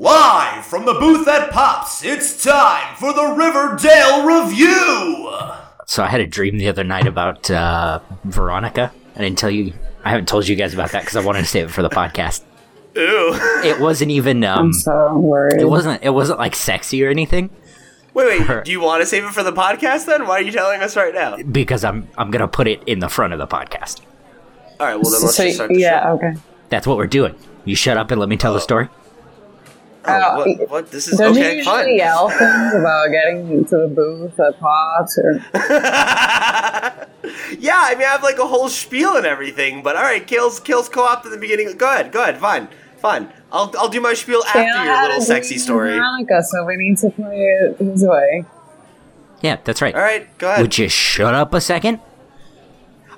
Live from the booth at Pops, it's time for the Riverdale Review! So I had a dream the other night about uh, Veronica. I didn't tell you. I haven't told you guys about that because I wanted to save it for the podcast. Ew. It wasn't even. Um, I'm so worried. it wasn't. It wasn't like sexy or anything Wait, wait, do you want to save it for the podcast then? Why are you telling us right now? because I'm. I'm gonna put it in the front of the podcast. Alright, well then let's So- just start the yeah, show. okay. That's what we're doing. You shut up and let me tell the story. Oh, Uh, what, what? This is Don't you okay, usually fun. yell things about getting into the booth at Pops? Or... yeah, I mean, I have like a whole spiel and everything, but alright, kills kills co-op at the beginning. Go ahead, go ahead, fine, fine. I'll, I'll do my spiel after Yeah, your little sexy story. with Veronica, so we need to play it his way. Yeah, that's right. Alright, go ahead. Would you shut up a second?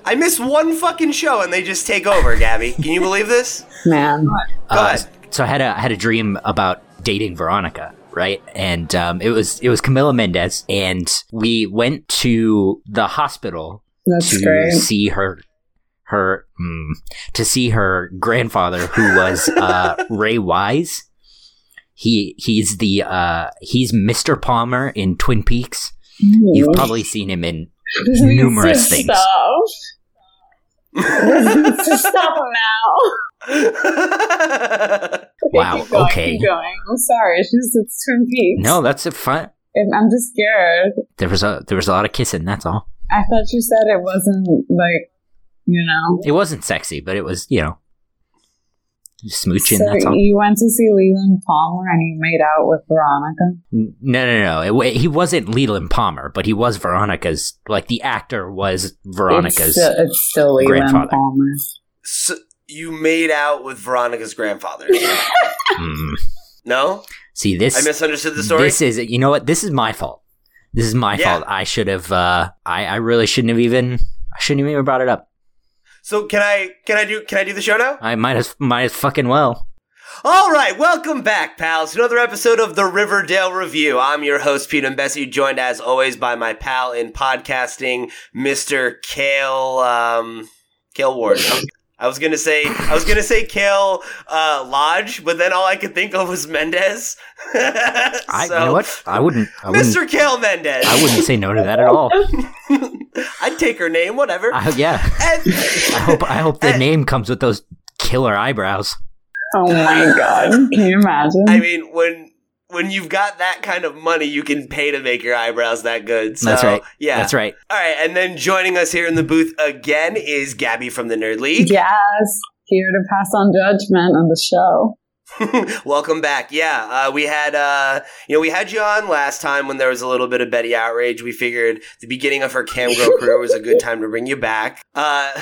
I miss one fucking show and they just take over, Gaby. Can you believe this? Man. Go Uh, ahead. So I had a I had a dream about dating Veronica, right? And um, it was it was Camila Mendes, and we went to the hospital That's to great. see her her mm, to see her grandfather who was uh, Ray Wise. He he's the uh, he's Mr. Palmer in Twin Peaks. You've probably seen him in numerous things. Stop. This needs to stop now. Okay, Wow, Keep going, okay. Keep going. I'm sorry. It's just it's Twin Peaks. no, that's a fun. And I'm just scared. There was a there was a lot of kissing. That's all. I thought you said it wasn't like, you know. It wasn't sexy, but it was you know smooching. so that's all. you went to see Leland Palmer and you made out with Veronica. No, no, no. It, wa- he wasn't Leland Palmer, but he was Veronica's. Like the actor was Veronica's. It's still, it's still Leland grandfather. Palmer. so you made out with Veronica's grandfather. Mm. No? See this. I misunderstood the story. This is you know what? This is my fault. This is my Yeah. fault. I should have. Uh, I I really shouldn't have even. I shouldn't have even brought it up. so can I can I do can I do the show now? I might as might as fucking well. All right, welcome back, pals, another episode of the Riverdale Review. I'm your host, Pete and Bessie, joined as always by my pal in podcasting, Mr. Cale, um, Cale Ward. I- I was gonna say, I was gonna say Cale, uh, Lodge, but then all I could think of was Mendes. I you know what? I wouldn't. I wouldn't. Mr. Cale Mendes. I wouldn't say no to that at all. I'd take her name, whatever. I, yeah. And- I hope. I hope the Eh. name comes with those killer eyebrows. Oh my god. Can you imagine? I mean, when when you've got that kind of money, you can pay to make your eyebrows that good. So, That's right. Yeah, That's right. All right, and then joining us here in the booth again is Gaby from the Nerd League. yes. Here to pass on judgment on the show. Welcome back. Yeah, uh, we had uh, you know we had you on last time when there was a little bit of Betty outrage. We figured the beginning of her cam girl career was a good time to bring you back. Uh,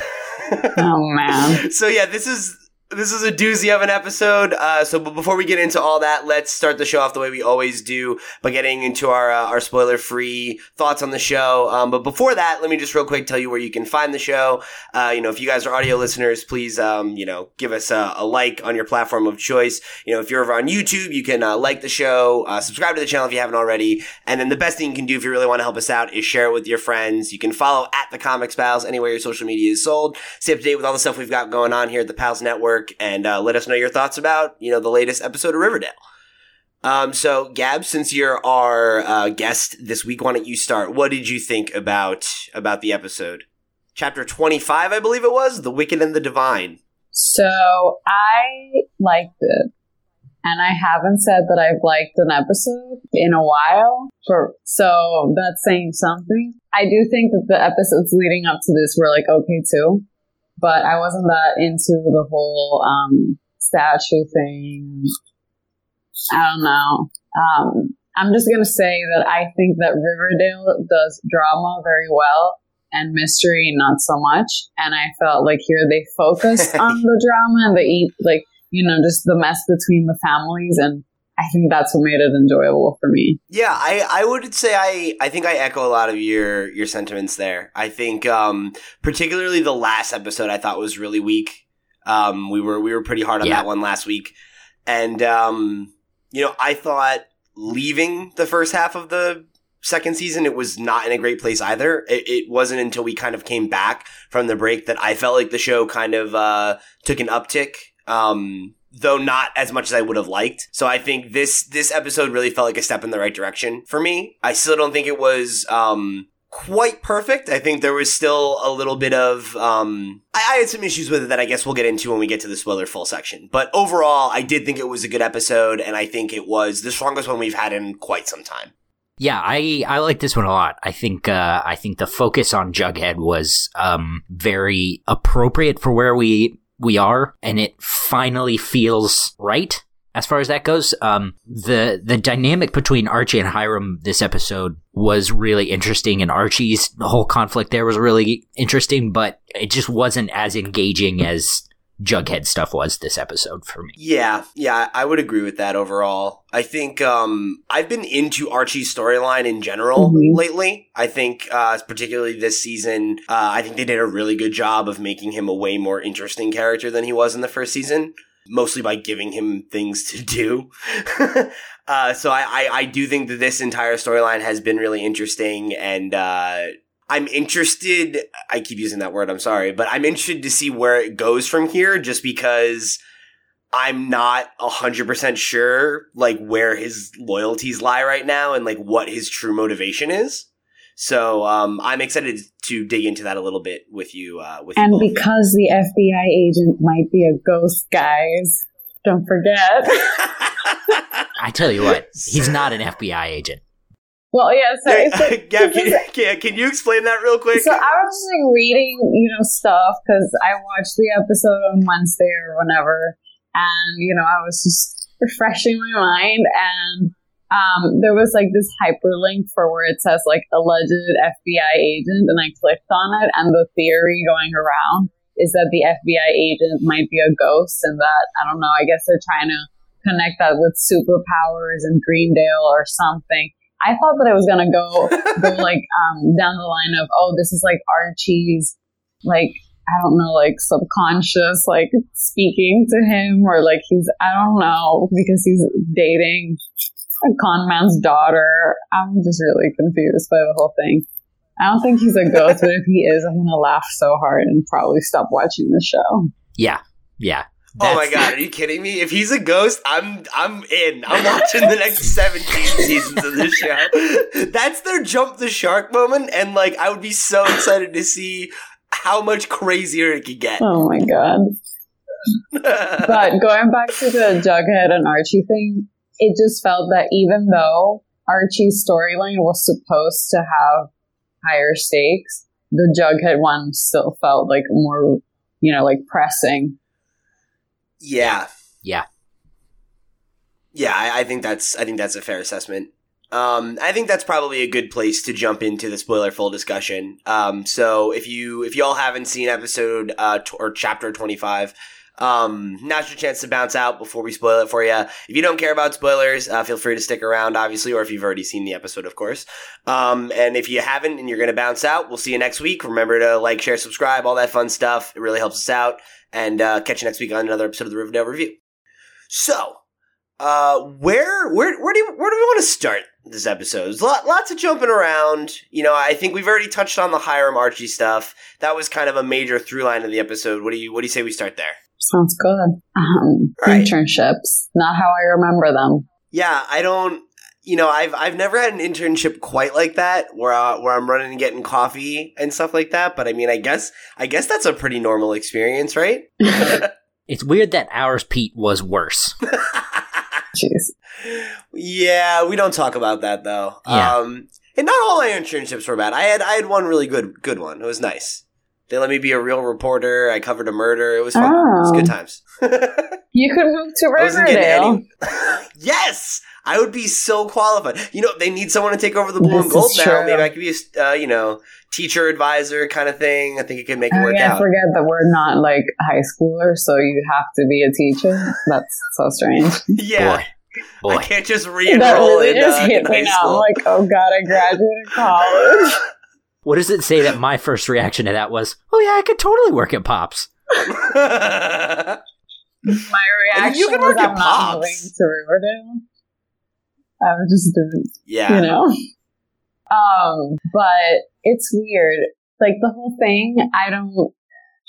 Oh man. so yeah, this is this is a doozy of an episode. Uh, so, but before we get into all that, let's start the show off the way we always do by getting into our uh, our spoiler free thoughts on the show. Um, but before that, let me just real quick tell you where you can find the show. Uh, you know, if you guys are audio listeners, please um, you know give us a, a like on your platform of choice. You know, if you're over on YouTube, you can uh, like the show, uh, subscribe to the channel if you haven't already, and then the best thing you can do if you really want to help us out is share it with your friends. You can follow at the Comics Pals anywhere your social media is sold stay up to date with all the stuff we've got going on here at the Pals Network, and uh, let us know your thoughts about you know the latest episode of Riverdale. Um, so Gab, since you're our uh, guest this week, why don't you start? What did you think about about the episode? Chapter twenty five, I believe it was, the Wicked and the Divine. So I liked it. And I haven't said that I've liked an episode in a while. For so that's saying something. I do think that the episodes leading up to this were like okay too. But I wasn't that into the whole um statue thing. I don't know. Um I'm just gonna say that I think that Riverdale does drama very well and mystery not so much. And I felt like here they focused on the drama and they eat like you know just the mess between the families, and I think that's what made it enjoyable for me. Yeah, I, I would say I, I think I echo a lot of your your sentiments there. I think um, particularly the last episode I thought was really weak. Um, we were we were pretty hard on Yeah. that one last week, and um, you know I thought leaving the first half of the second season it was not in a great place either. It, it wasn't until we kind of came back from the break that I felt like the show kind of uh, took an uptick. Um, though not as much as I would have liked. So I think this this episode really felt like a step in the right direction for me. I still don't think it was um quite perfect. I think there was still a little bit of um I, I had some issues with it that I guess we'll get into when we get to the spoiler full section. But overall, I did think it was a good episode and I think it was the strongest one we've had in quite some time. Yeah, I I like this one a lot. I think uh, I think the focus on Jughead was um, very appropriate for where we we are, and it finally feels right as far as that goes. Um, the the dynamic between Archie and Hiram this episode was really interesting, and Archie's whole conflict there was really interesting, but it just wasn't as engaging as Jughead stuff was this episode for me. Yeah, yeah, I would agree with that overall. I think um, I've been into Archie's storyline in general Mhm. lately. I think, uh, particularly this season, uh, I think they did a really good job of making him a way more interesting character than he was in the first season. Mostly by giving him things to do. uh, so I, I, I do think that this entire storyline has been really interesting and, uh, I'm interested. I keep using that word. I'm sorry, but I'm interested to see where it goes from here. Just because I'm not hundred percent sure, like where his loyalties lie right now, and like what his true motivation is. So um, I'm excited to dig into that a little bit with you. Uh, with And both. because the FBI agent might be a ghost, guys, don't forget. I tell you what, he's not an FBI agent. Well, yeah, so like, Gab, can, can, can you explain that real quick? So I was just like reading, you know, stuff because I watched the episode on Wednesday or whenever, and you know, I was just refreshing my mind, and um, there was like this hyperlink for where it says like alleged FBI agent, and I clicked on it, and the theory going around is that the FBI agent might be a ghost, and that I don't know. I guess they're trying to connect that with superpowers and Greendale or something. I thought that it was gonna go go like um down the line of oh this is like Archie's like I don't know like subconscious like speaking to him or like he's I don't know because he's dating a con man's daughter. I'm just really confused by the whole thing. I don't think he's a ghost, but if he is, I'm gonna laugh so hard and probably stop watching the show. Yeah, yeah. Oh my That's- god, are you kidding me? If he's a ghost, I'm I'm in. I'm watching the next 17 seasons of this show. That's their jump the shark moment and like I would be so excited to see how much crazier it could get. Oh my god. but going back to the Jughead and Archie thing, it just felt that even though Archie's storyline was supposed to have higher stakes, the Jughead one still felt like more, you know, like pressing. Yeah. Yeah. Yeah, I, I think that's I think that's a fair assessment. Um, I think that's probably a good place to jump into the spoiler full discussion. Um, so if you if y'all haven't seen episode uh t- or chapter twenty five, um, now's your chance to bounce out before we spoil it for you. If you don't care about spoilers, uh, feel free to stick around, obviously, or if you've already seen the episode, of course. Um, and if you haven't and you're gonna bounce out, we'll see you next week. Remember to like, share, subscribe, all that fun stuff. It really helps us out. And uh, catch you next week on another episode of the Riverdale Review. So, uh, where where where do you, where do we want to start this episode? Lot, lots of jumping around. You know, I think we've already touched on the Hiram Archie stuff. That was kind of a major through line of the episode. What do you what do you say we start there? Sounds good. Um, Right. Internships, not how I remember them. Yeah, I don't. You know, I've I've never had an internship quite like that, where uh, where I'm running and getting coffee and stuff like that. But I mean, I guess I guess that's a pretty normal experience, right? It's weird that ours Pete was worse. Jeez. yeah, we don't talk about that though. Yeah. Um, and not all my internships were bad. I had I had one really good good one. It was nice. They let me be a real reporter. I covered a murder. It was fun. It was Oh. good times. You could move to I wasn't Riverdale. any. yes, I would be so qualified. You know, they need someone to take over the blue This and gold now. true. Maybe I could be a uh, you know teacher advisor kind of thing. I think it could make it Oh, work yeah, I out. forget that we're not like high schoolers, so you have to be a teacher. That's so strange. yeah, Boy, I can't just that re-enroll really in, just uh, hit in me high now. I'm school. like, oh god, I graduated college. What does it say that my first reaction to that was, oh yeah, I could totally work at Pops. My reaction you can was work at I'm Pops. moving to Riverdale. I just didn't, yeah, you know. Um, but it's weird. Like the whole thing, I don't.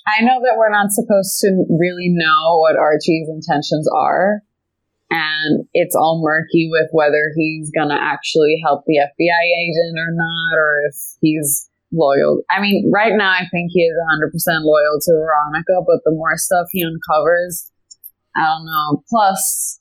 I know that we're not supposed to really know what Archie's intentions are. And it's all murky with whether he's going to actually help the FBI agent or not, or if he's loyal. I mean, right now, I think he is 100% loyal to Veronica, but the more stuff he uncovers, I don't know. Plus,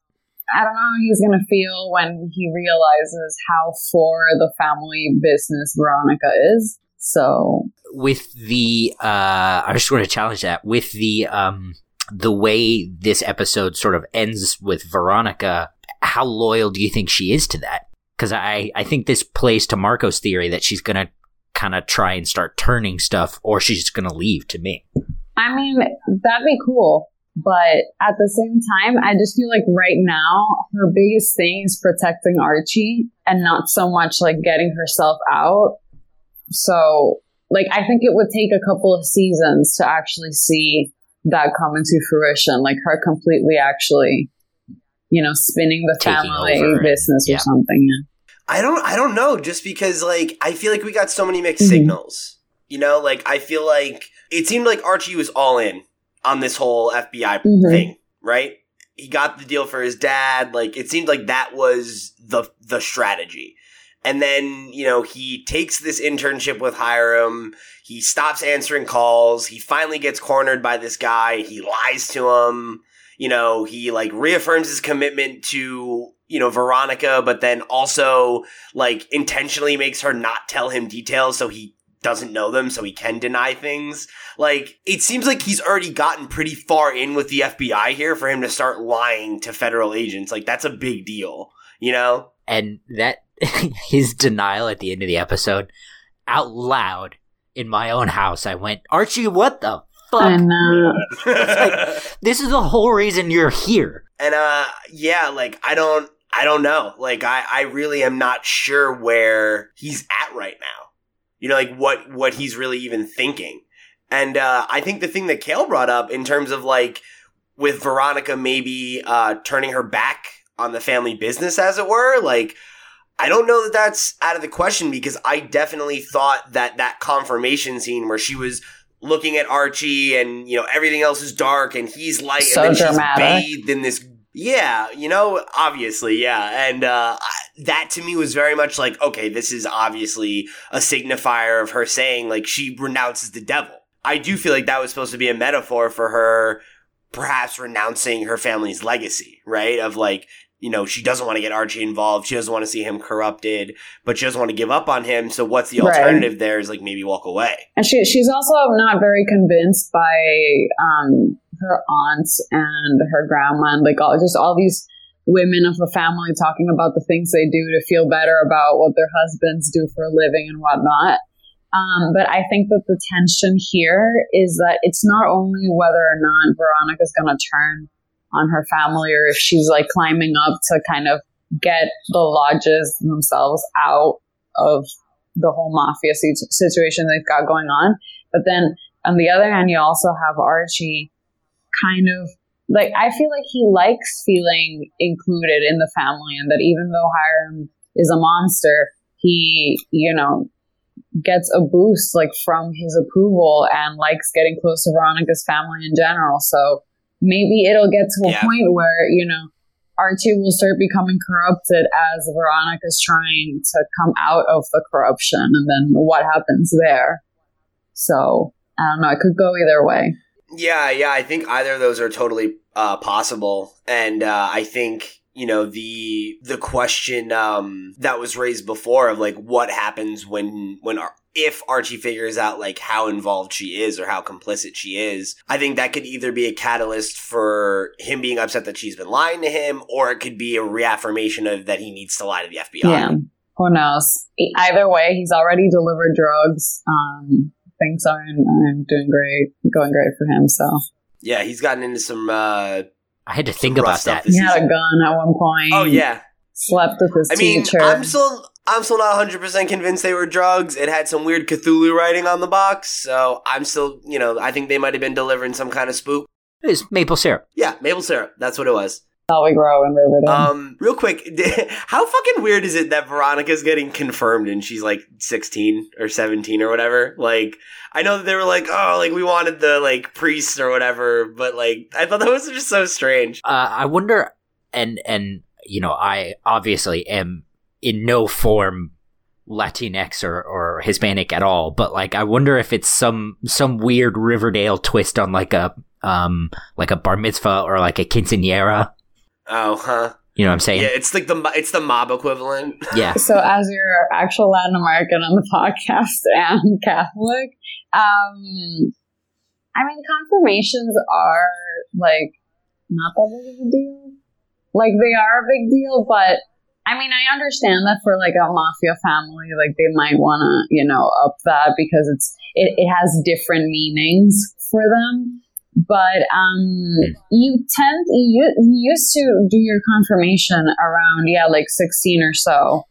I don't know how he's going to feel when he realizes how for the family business Veronica is. So, with the, uh, I just want to challenge that with the, um, the way this episode sort of ends with Veronica, how loyal do you think she is to that? Because I, I think this plays to Marco's theory that she's going to kind of try and start turning stuff or she's just going to leave to me. I mean, that'd be cool. But at the same time, I just feel like right now, her biggest thing is protecting Archie and not so much like getting herself out. So, like, I think it would take a couple of seasons to actually see that come into fruition. Like, her completely actually, you know, spinning the Taking family over. business Yeah. or something. Yeah. I don't I don't know just because like I feel like we got so many mixed Mhm. signals. You know, like I feel like it seemed like Archie was all in on this whole FBI Mhm. thing, right? He got the deal for his dad, like it seemed like that was the the strategy. And then, you know, he takes this internship with Hiram. He stops answering calls. He finally gets cornered by this guy. He lies to him. You know, he like reaffirms his commitment to, you know, Veronica, but then also like intentionally makes her not tell him details so he doesn't know them so he can deny things. Like, it seems like he's already gotten pretty far in with the FBI here for him to start lying to federal agents. Like, that's a big deal, you know? And that, his denial at the end of the episode, out loud in my own house, I went, Archie, what the fuck? I know. This is the whole reason you're here. and uh yeah like i don't i don't know like i i really am not sure where he's at right now you know like what what he's really even thinking and uh i think the thing that cale brought up in terms of like with veronica maybe uh turning her back on the family business as it were like I don't know that that's out of the question because I definitely thought that that confirmation scene where she was looking at Archie and you know everything else is dark and he's light So and then dramatic. she's bathed in this yeah you know obviously yeah. And uh that to me was very much like okay this is obviously a signifier of her saying like she renounces the devil. I do feel like that was supposed to be a metaphor for her perhaps renouncing her family's legacy right? Of like you know, she doesn't want to get Archie involved. She doesn't want to see him corrupted, but she doesn't want to give up on him. So what's the Right. alternative there is like maybe walk away. And she she's also not very convinced by um, her aunts and her grandma and like all just all these women of the family talking about the things they do to feel better about what their husbands do for a living and whatnot. Um, but I think that the tension here is that it's not only whether or not Veronica's going to turn on her family or if she's like climbing up to kind of get the lodges themselves out of the whole mafia situation they've got going on. But then on the other hand, you also have Archie kind of like, I feel like he likes feeling included in the family and that even though Hiram is a monster, he, you know, gets a boost like from his approval and likes getting close to Veronica's family in general. So maybe it'll get to a Yeah. point where, you know, Archie will start becoming corrupted as Veronica's trying to come out of the corruption and then what happens there. So I don't know, it could go either way. Yeah, yeah, I think either of those are totally uh, possible, and uh, I think you know the the question um, that was raised before of like what happens when when Ar- if Archie figures out like how involved she is or how complicit she is. I think that could either be a catalyst for him being upset that she's been lying to him, or it could be a reaffirmation of that he needs to lie to the FBI. Yeah. Who knows? Either way, he's already delivered drugs. Um, things are, are doing great, going great for him. So Yeah, he's gotten into some. Uh, I had to think about that. this he had a gun at one point. Oh yeah, Slept with his I mean, teacher. I'm still I'm still not 100 percent convinced they were drugs. It had some weird Cthulhu writing on the box, so I'm still, you know, I think they might have been delivering some kind of spook. It's maple syrup. Yeah, maple syrup. That's what it was. how we grow in Riverdale. Um, real quick, how fucking weird is it that Veronica's getting confirmed and she's like 16 or 17 or whatever? Like, I know that they were like, oh, like we wanted the like priests or whatever, but like I thought that was just so strange. Uh, I wonder, and and you know, I obviously am in no form Latinx or, or Hispanic at all, but like I wonder if it's some some weird Riverdale twist on like a um like a bar mitzvah or like a quinceanera. Oh, huh. You know what I'm saying? Yeah, it's like the it's the mob equivalent. Yeah. So, as your actual Latin American on the podcast and Catholic, um, I mean, confirmations are like not that big of a deal. Like they are a big deal, but I mean, I understand that for like a mafia family, like they might want to, you know, up that because it's it, it has different meanings for them. But um, you tend you, you used to do your confirmation around yeah, like sixteen or so.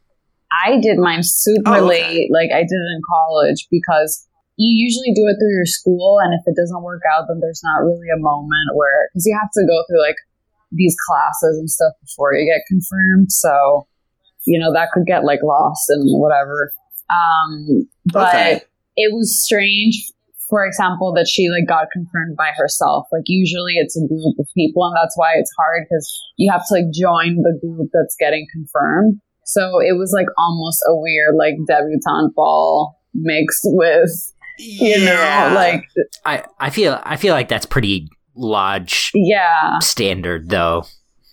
I did mine super Oh, okay. late, like I did it in college because you usually do it through your school, and if it doesn't work out, then there's not really a moment where because you have to go through like these classes and stuff before you get confirmed. So, you know, that could get like lost and whatever. Um, but Okay. it was strange, for example, that she like got confirmed by herself. Like usually it's a group of people and that's why it's hard because you have to like join the group that's getting confirmed. So it was like almost a weird like debutante ball mixed with, you Yeah. know, like, I I feel I feel like that's pretty lodge yeah. standard though.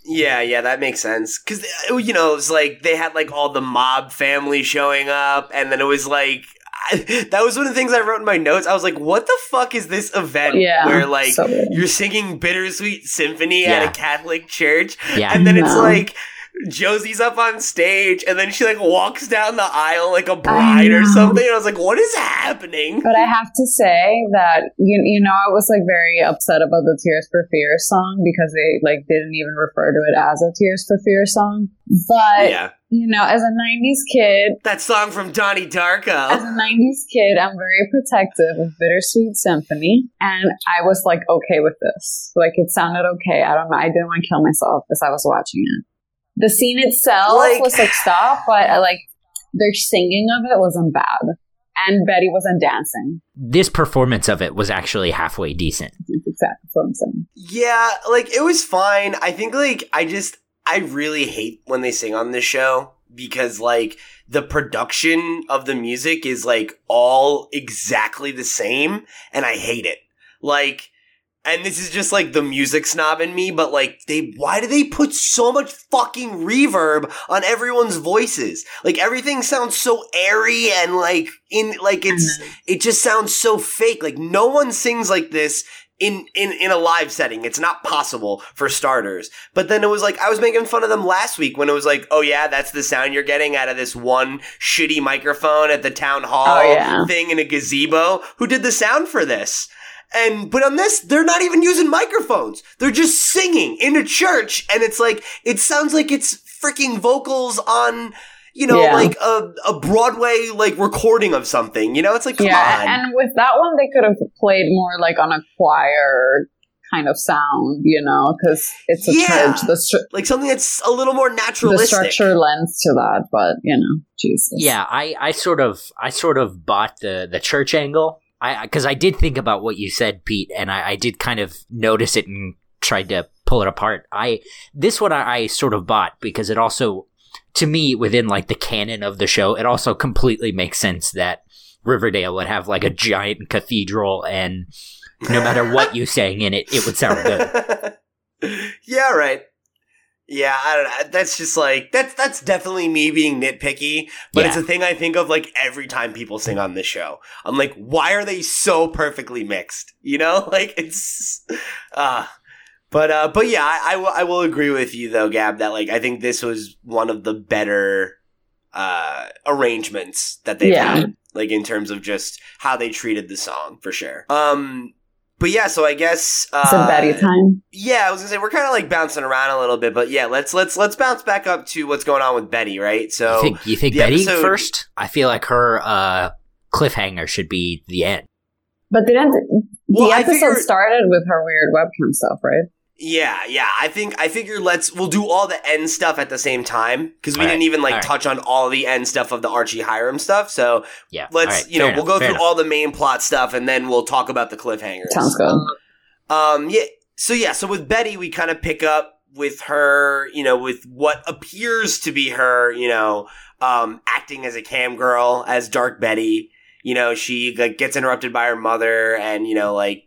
Yeah, yeah, that makes sense. Because, uh, you know, it was like they had like all the mob family showing up, and then it was like. I, that was one of the things I wrote in my notes. I was like, "What the fuck is this event Yeah. where like so you're singing Bittersweet Symphony at a Catholic church, Yeah. and then it's like Josie's up on stage, and then she like walks down the aisle like a bride or something. And I was like, "What is happening?" But I have to say that you you know I was like very upset about the Tears for Fears song because they like didn't even refer to it as a Tears for Fears song. But yeah, you know, as a '90s kid, that song from Donnie Darko. as a '90s kid, I'm very protective of Bittersweet Symphony, and I was like okay with this. Like it sounded okay. I don't know. I didn't want to kill myself as I was watching it. The scene itself Like- was like stop, but I, like their singing of it wasn't bad, and Betty wasn't dancing. This performance of it was actually halfway decent. Exactly what I'm saying. Yeah, like it was fine. I think like I just I really hate when they sing on this show because like the production of the music is like all exactly the same and I hate it. Like and this is just like the music snob in me, but like they why do they put so much fucking reverb on everyone's voices? Like everything sounds so airy and like in like it's mm-hmm. it just sounds so fake. Like no one sings like this in, in, in a live setting. It's not possible for starters. But then it was like, I was making fun of them last week when it was like, oh yeah, that's the sound you're getting out of this one shitty microphone at the town hall Oh, yeah. thing in a gazebo. Who did the sound for this? And, but on this, they're not even using microphones. They're just singing in a church. And it's like, it sounds like it's freaking vocals on, you know, Yeah. like a, a Broadway, like recording of something. You know, it's like, come yeah, on. and with that one, they could have played more like on a choir kind of sound, you know, because it's a Yeah. church. The, stru- like something that's a little more the naturalistic. structure lends to that, but you know, Jesus. Yeah, I, I sort of I sort of bought the the church angle. I because I did think about what you said, Pete, and I, I did kind of notice it and tried to pull it apart. I this one I, I sort of bought because it also to me within like the canon of the show, it also completely makes sense that Riverdale would have like a giant cathedral and no matter what you sang in it, it would sound good. yeah, right. Yeah, I don't know. That's just like that's that's definitely me being nitpicky, but it's a thing I think of like every time people sing on this show. I'm like, why are they so perfectly mixed? You know, like it's uh but uh but yeah, I, I will I will agree with you though, Gab, that like I think this was one of the better uh arrangements that they've Yeah. had. Like in terms of just how they treated the song for sure. Um but yeah, so I guess uh, It's a Betty time. yeah, I was gonna say we're kind of like bouncing around a little bit, but yeah, let's let's let's bounce back up to what's going on with Betty, right? So you think, you think Betty episode- first? I feel like her uh, cliffhanger should be the end. But didn't Well, the I episode figured- started with her weird webcam stuff, right? Yeah, yeah. I think I figure let's we'll do all the end stuff at the same time because we All didn't even like all right. touch on all the end stuff of the Archie Hiram stuff. So Yeah. let's all right, you know fair we'll go fair through enough. all the main plot stuff and then we'll talk about the cliffhangers. Sounds good. Um, yeah. So yeah, so with Betty, we kind of pick up with her, you know, with what appears to be her, you know, um, acting as a cam girl as Dark Betty. You know, she like gets interrupted by her mother, and you know, like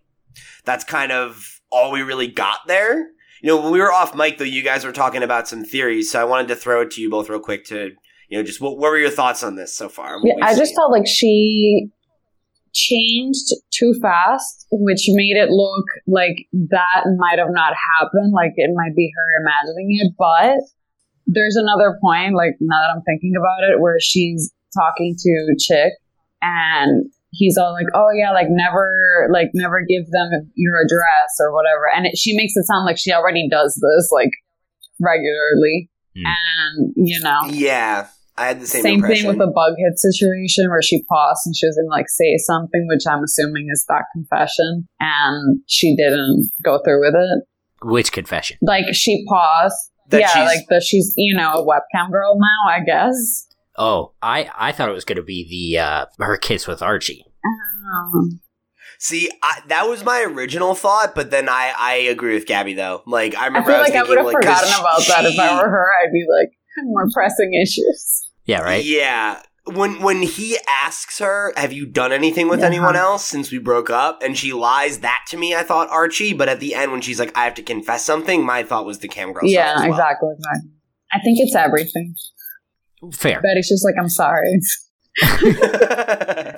that's kind of all we really got there. You know, when we were off mic, though, you guys were talking about some theories, so I wanted to throw it to you both real quick to, you know, just what, what were your thoughts on this so far? Yeah, I just seen? felt like she changed too fast, which made it look like that might have not happened. Like it might be her imagining it. But there's another point, like now that I'm thinking about it, where she's talking to Chick and he's all like, oh yeah, like never, like never give them your address or whatever. And it, she makes it sound like she already does this like regularly. Hmm. And, you know, yeah, I had the same, same, impression. thing with the Bughead situation where she paused and she was gonna like say something, which I'm assuming is that confession, and she didn't go through with it. Which confession? Like she paused. That yeah, like that she's you know a webcam girl now, I guess. Oh, I I thought it was going to be the uh her kiss with Archie. Um, See, I, that was my original thought, but then I, I agree with Gaby though. Like I I remember feel I was like I thinking, would have like, 'cause forgotten about that if I were her. I'd be like more pressing issues. Yeah, right. Yeah, when when he asks her, "Have you done anything with Yeah. anyone else since we broke up?" and she lies, that to me, I thought Archie. But at the end, when she's like, "I have to confess something," my thought was the cam girl. yeah, stuff as well. exactly, exactly. I think it's everything. Fair. Betty's just like, I'm sorry.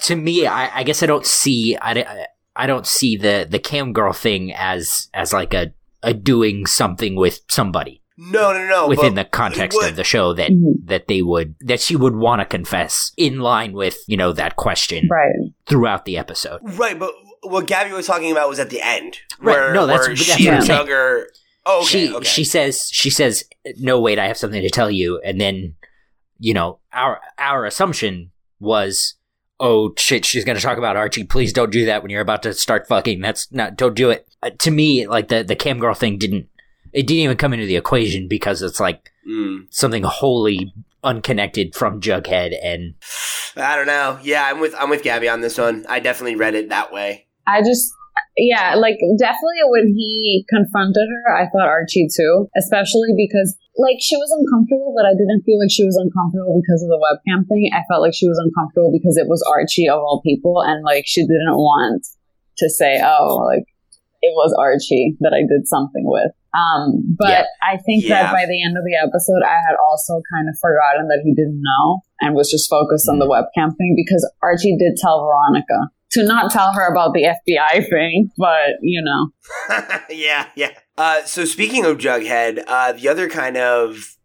to me, I, I guess I don't see I, I don't see the the cam girl thing as as like a a doing something with somebody no, no, no. within the context what- of the show that Mhm. that they would that she would want to confess in line with you know that question Right. throughout the episode. right, but what Gaby was talking about was at the end, Right, where, no, that's- where that's she what and I'm saying. Doug. Oh, okay, she okay. she says she says no wait I have something to tell you and then you know our our assumption was oh shit she's going to talk about Archie please don't do that when you're about to start fucking that's not don't do it uh, to me like the the cam girl thing didn't it didn't even come into the equation because it's like Mm. something wholly unconnected from Jughead and I don't know. Yeah, I'm with I'm with Gaby on this one. I definitely read it that way. I just, yeah, like definitely when he confronted her, I thought Archie too, especially because like she was uncomfortable, but I didn't feel like she was uncomfortable because of the webcam thing. I felt like she was uncomfortable because it was Archie of all people, and like she didn't want to say, oh, like it was Archie that I did something with. Um, but Yeah. I think Yeah. that by the end of the episode, I had also kind of forgotten that he didn't know and was just focused on the webcam thing because Archie did tell Veronica to not tell her about the FBI thing, but you know, yeah, yeah. Uh, so speaking of Jughead, uh, the other kind of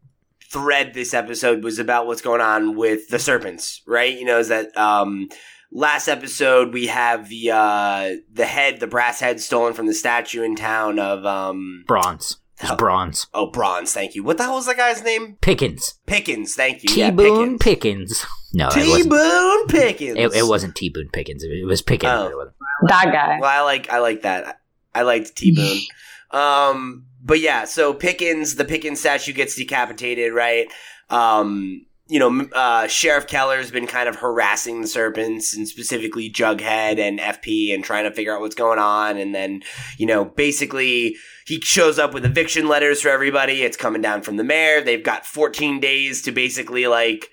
thread this episode was about what's going on with the serpents, right? You know, is that um, last episode we have the uh, the head, the brass head, stolen from the statue in town of um, bronze It's Oh. bronze oh bronze. Thank you. What the hell was that guy's name? Pickens Pickens. Thank you. T Yeah, Boone Pickens. Pickens no T wasn't Boone Pickens. it, it wasn't T Boone Pickens it was Pickens Oh. but it wasn't. that guy. Well, I like I like that. I liked T Boone. um, but yeah, so Pickens, the Pickens statue gets decapitated, right? Um, you know, uh, Sheriff Keller's been kind of harassing the serpents and specifically Jughead and FP and trying to figure out what's going on. And then, you know, basically he shows up with eviction letters for everybody. It's coming down from the mayor. They've got 14 days to basically like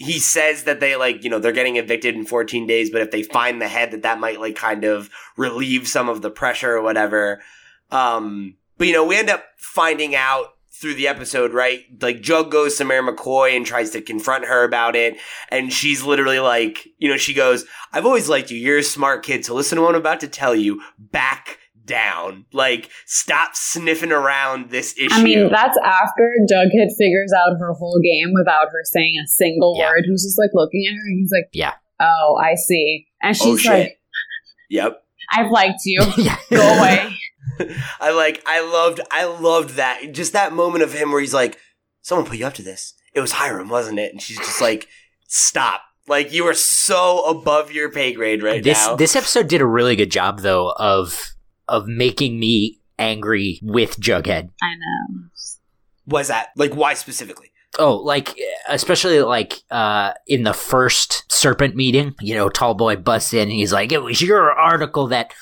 he says that they like you know they're getting evicted in 14 days but if they find the head that that might like kind of relieve some of the pressure or whatever. Um but you know we end up finding out through the episode right? Like jug goes to mayor mccoy and tries to confront her about it and she's literally like you know she goes i've always liked you. You're a smart kid so listen to what i'm about to tell you. Back down like stop sniffing around this issue I mean, that's after Jughead figures out her whole game without her saying a single Yeah. word. He's just like looking at her and he's like, Yeah. Oh, I see. And oh she's shit like, yep I've liked you. yeah Go away. I like I loved I loved that just that moment of him where he's like, Someone put you up to this. It was Hiram, wasn't it? And she's just like, Stop. Like you are so above your pay grade right this now. this episode did a really good job though of of making me angry with Jughead. I know. Was that like why specifically? Oh, like especially like uh in the first serpent meeting, you know, tall boy busts in and he's like, "It was your article that."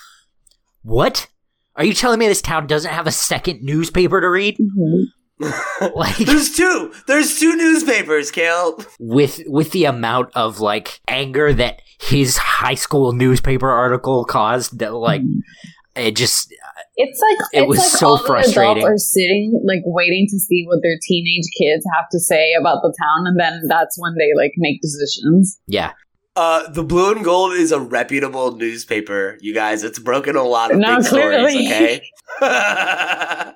What? Are you telling me this town doesn't have a second newspaper to read? Like There's two. There's two newspapers, Cale. with with the amount of like anger that his high school newspaper article caused, that like it just It's like It it's was like so all the frustrating. adults are sitting like waiting to see what their teenage kids have to say about the town, and then that's when they like make decisions. yeah. Uh, the Blue and Gold is a reputable newspaper, you guys. It's broken a lot of No, big clearly. stories, okay?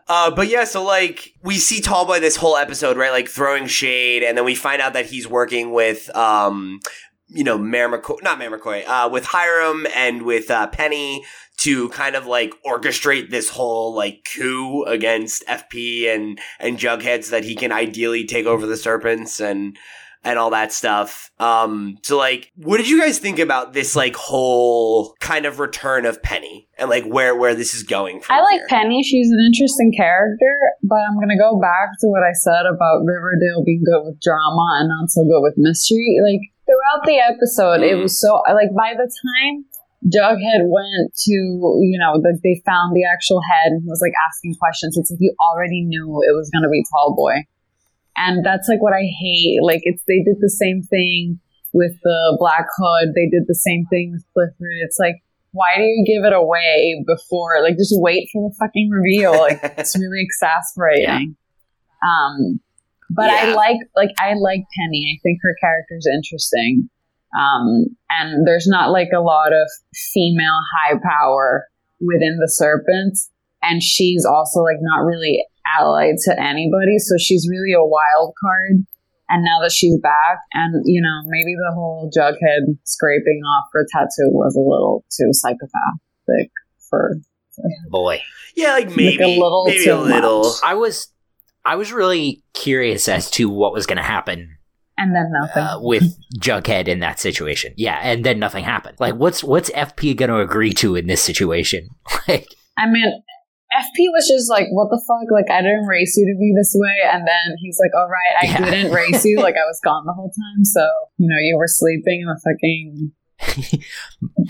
uh, but yeah, so like we see Tallboy this whole episode, right? Like throwing shade, and then we find out that he's working with, um, you know, Mayor McCoy, not Mayor McCoy, uh, with Hiram and with uh, Penny to kind of like orchestrate this whole like coup against FP and and Jughead so that he can ideally take over the Serpents and and all that stuff. Um, so like, what did you guys think about this like whole kind of return of Penny and like where where this is going? From I like here? Penny; she's an interesting character, but I'm gonna go back to what I said about Riverdale being good with drama and not so good with mystery. Like throughout the episode, it Mm. was so like by the time. Jughead went to, you know, the, they found the actual head and he was like asking questions. It's like you already knew it was going to be Tall Boy. And that's like what I hate. Like it's they did the same thing with the Black Hood. They did the same thing with Clifford. It's like why do you give it away before? Like just wait for the fucking reveal. Like it's really exasperating. Um, but I like like I like Penny. I think her character's interesting. Um, and there's not like a lot of female high power within the serpents, and she's also like not really allied to anybody, so she's really a wild card. And now that she's back, and you know, maybe the whole Jughead scraping off her tattoo was a little too psychopathic for Boy. yeah, like maybe a little maybe too a little. much. I was I was really curious as to what was going to happen and then nothing. uh, with Jughead in that situation. Yeah, and then nothing happened. Like, what's what's FP going to agree to in this situation? Like, I mean, FP was just like, what the fuck? Like, I didn't race you to be this way. And then he's like, all right, I Yeah. didn't race you. Like, I was gone the whole time. So, you know, you were sleeping in the fucking.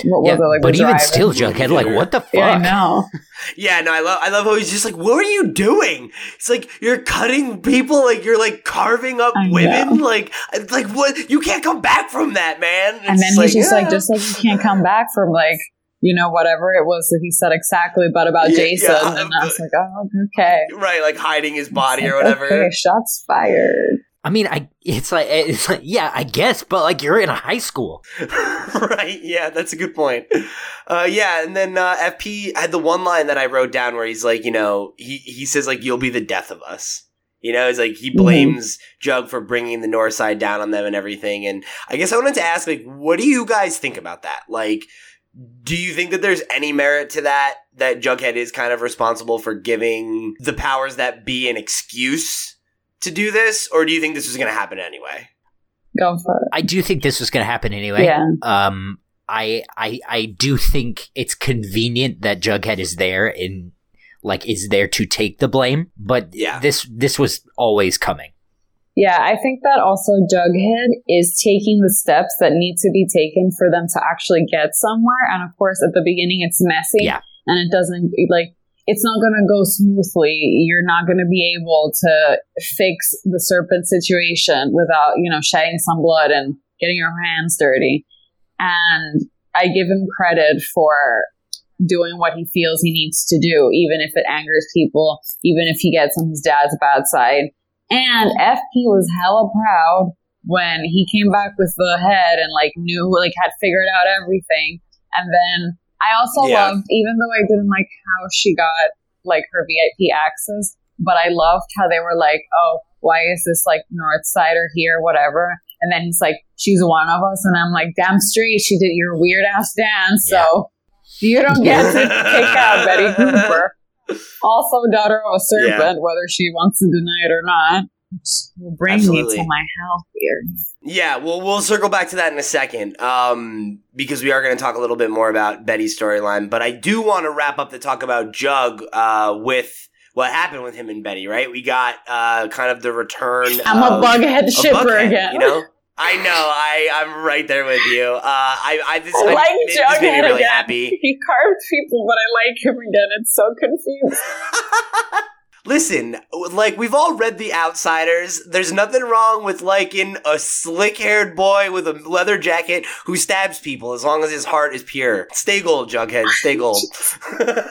What yeah. Like, but even drive-in? still, Jughead, like, what the fuck? Yeah, I know. Yeah, no, I love I love how he's just like, what are you doing? It's like you're cutting people, like you're like carving up I women, know. like like what? You can't come back from that, man. And It's then he's just yeah. like, just like you can't come back from like, you know, whatever it was that he said exactly, but about Yeah, Jason. yeah, and I was like, oh, okay. right, like hiding his body It's or whatever. Okay, shots fired. I mean, I it's like it's like yeah, I guess, but like you're in a high school. right, yeah, that's a good point. Uh, yeah, and then uh, FP had the one line that I wrote down where he's like, you know, he he says like, "You'll be the death of us." You know, it's like he blames Jug for bringing the North Side down on them and everything. And I guess I wanted to ask, like, what do you guys think about that? Like, do you think that there's any merit to that? That Jughead is kind of responsible for giving the powers that be an excuse to do this, or do you think this was going to happen anyway? Go for it. I do think this was going to happen anyway. Yeah. Um, I I I do think it's convenient that Jughead is there and like is there to take the blame, but Yeah. this this was always coming. Yeah, I think that also Jughead is taking the steps that need to be taken for them to actually get somewhere. And of course, at the beginning, it's messy Yeah. and it doesn't like it's not going to go smoothly. You're not going to be able to fix the serpent situation without, you know, shedding some blood and getting your hands dirty. And I give him credit for doing what he feels he needs to do, even if it angers people, even if he gets on his dad's bad side. And FP was hella proud when he came back with the head and like knew, like had figured out everything. And then I also Yeah. loved, even though I didn't like how she got like her VIP access, but I loved how they were like, oh, why is this like North Sider here, whatever. And then he's like, she's one of us. And I'm like, damn straight, she did your weird ass dance. So you don't get to pick out Betty Cooper. Also, daughter of a serpent, whether she wants to deny it or not. Will bring Absolutely. me to my house here. Yeah, well, we'll circle back to that in a second, um, because we are going to talk a little bit more about Betty's storyline. But I do want to wrap up the talk about Jug uh, with what happened with him and Betty. Right? We got uh, kind of the return. I'm of a bughead shipper Bughead, again. You know. I know. I I'm right there with you. Uh, I I this, I I, like this made me really again. happy. He carved people, but I like him again. It's so confused. Listen, like we've all read The Outsiders. There's nothing wrong with liking a slick-haired boy with a leather jacket who stabs people as long as his heart is pure. Stay gold, Jughead. Stay gold.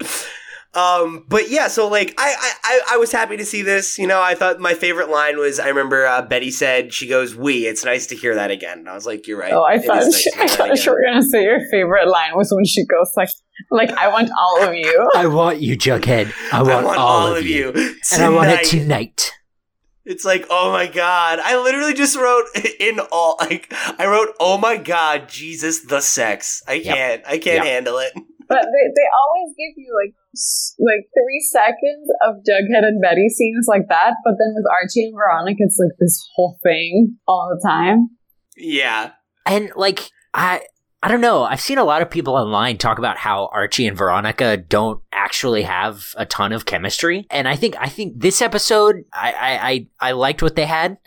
um, but yeah, so like I, I I I was happy to see this. You know, I thought my favorite line was I remember uh, Betty said she goes, "We." It's nice to hear that again. And I was like, "You're right." Oh, I It thought is nice she, I thought you were gonna say your favorite line was when she goes like, "Like I want all of you." I want you, Jughead. I want, I want all, of you. and I want it tonight. tonight. It's like, oh my god. I literally just wrote in all like I wrote, oh my god, Jesus the sex. I Yep. can't. I can't Yep. handle it. But they, they always give you like like three seconds of Jughead and Betty scenes like that, but then with Archie and Veronica, it's like this whole thing all the time. Yeah. And like I I don't know. I've seen a lot of people online talk about how Archie and Veronica don't actually have a ton of chemistry. And I think I think this episode I I I, I liked what they had,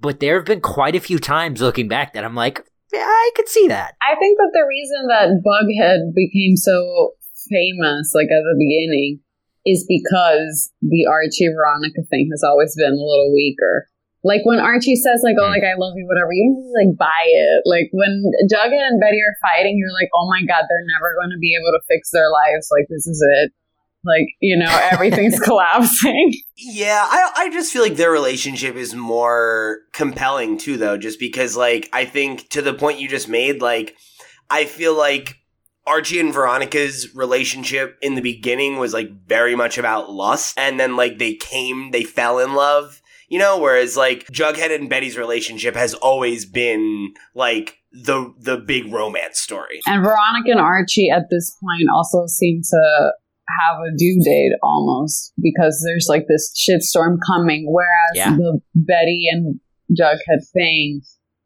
but there have been quite a few times looking back that I'm like, yeah, I could see that. I think that the reason that Bughead became so famous, like at the beginning, is because the Archie Veronica thing has always been a little weaker. Like when Archie says like, "Oh, Mm. like I love you," whatever, you really, like buy it. Like when Jughead and Betty are fighting, you're like, "Oh my god, they're never going to be able to fix their lives. Like this is it. Like you know, everything's collapsing." Yeah, I I just feel like their relationship is more compelling too though, just because like I think to the point you just made, like I feel like Archie and Veronica's relationship in the beginning was like very much about lust and then like they came they fell in love, you know, whereas like Jughead and Betty's relationship has always been like the the big romance story. And Veronica and Archie at this point also seem to have a due date almost because there's like this shitstorm coming. Whereas Yeah. the Betty and Jughead thing,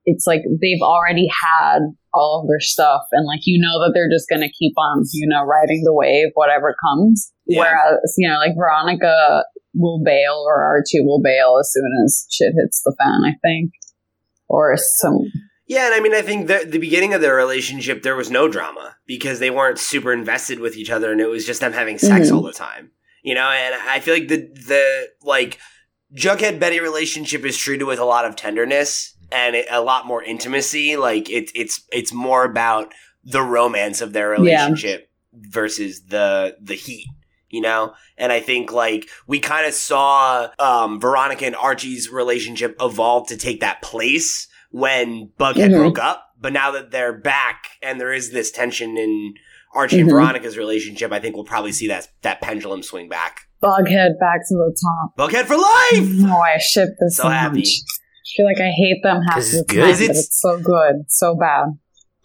it's like they've already had all of their stuff and like you know that they're just gonna keep on, you know, riding the wave, whatever comes. Yeah. Whereas, you know, like Veronica will bail or Archie will bail as soon as shit hits the fan, I think. Or some Yeah, and I mean, I think the, the beginning of their relationship, there was no drama because they weren't super invested with each other, and it was just them having sex Mhm. all the time. You know, and I feel like the the like Jughead Betty relationship is treated with a lot of tenderness and it, a lot more intimacy. Like it's it's it's more about the romance of their Yeah. relationship versus the the heat. You know, and I think like we kind of saw um, Veronica and Archie's relationship evolve to take that place when Bughead Mhm. broke up. But now that they're back and there is this tension in Archie and Mhm. Veronica's relationship, I think we'll probably see that that pendulum swing back. Bughead back to the top. Bughead for life. Oh, I ship this So so, happy. much. I feel like I hate them half the time, good. but It's- it's so good, so bad.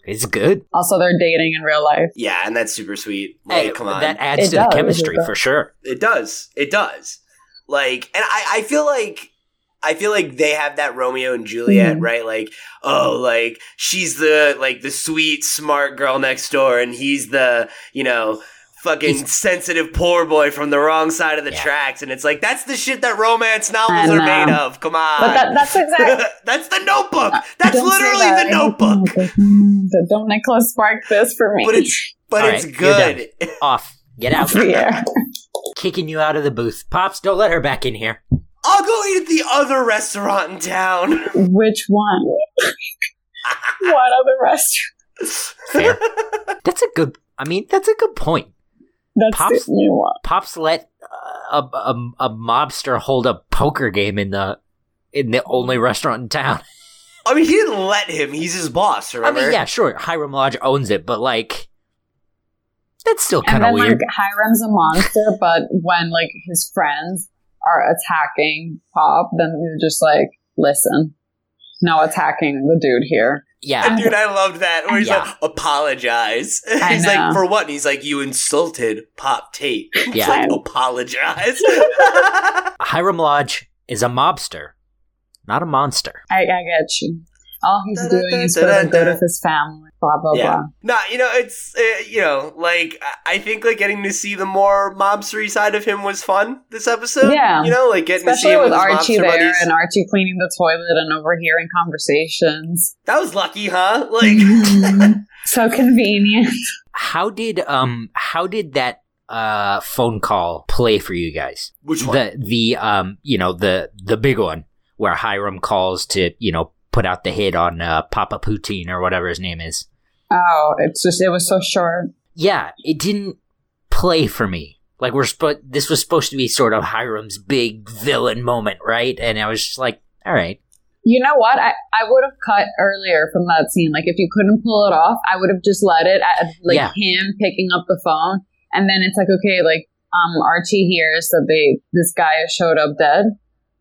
It's good. Also, they're dating in real life. Yeah, and that's super sweet. Like, Hey, come on, That adds It to does, the chemistry for sure. it does. It does. Like, and I, I feel like. I feel like they have that Romeo and Juliet, Mhm. right? Like, oh, like she's the like the sweet, smart girl next door, and he's the you know fucking He's- sensitive poor boy from the wrong side of the Yeah. tracks, and it's like that's the shit that romance novels are made of. Come on, But that, that's exactly. that's the Notebook. That's Don't literally that. the Notebook. Don't Nicholas spark this for me. But it's but All it's right, good. Off. Get out. yeah. Kicking you out of the booth. Pops, don't let her back in here. I'll go eat at the other restaurant in town. Which one? what other restaurant? Fair. that's a good. I mean, that's a good point. That's Pops- the new one. Pops let uh, a, a a mobster hold a poker game in the in the only restaurant in town. I mean, he didn't let him. He's his boss. I mean, yeah, sure, Hiram Lodge owns it, but like, that's still kind of then weird. like Hiram's a monster, but when like his friends are attacking Pop, then you're just like, listen, no attacking the dude here. yeah, Dude, I loved that. Where he's Yeah. like, apologize. I he's know. like, for what? And he's like, you insulted Pop Tate. Yeah. like, apologize. Hiram Lodge is a mobster, not a monster. I, I get you. All he's Da-da-da, doing is for the good of his family. Blah blah blah. Nah, you know, it's uh, you know, like I- I think like getting to see the more mobstery side of him was fun this episode. Yeah. you know, like getting to see Especially him with with his Archie there buddies. and Archie cleaning the toilet and overhearing conversations. that was lucky, huh? Like, so convenient. How did um how did that uh phone call play for you guys? which one? The the um you know the the big one where Hiram calls to you know put out the hit on uh, Papa Poutine or whatever his name is. Oh, it's just it was so short. Yeah, it didn't play for me. Like we're spo- this was supposed to be sort of Hiram's big villain moment, right? And I was just like, all right, You know what? I, I would have cut earlier from that scene. Like if you couldn't pull it off, I would have just let it at like Yeah. him picking up the phone, and then it's like okay, like um Archie hears that they this guy has showed up dead,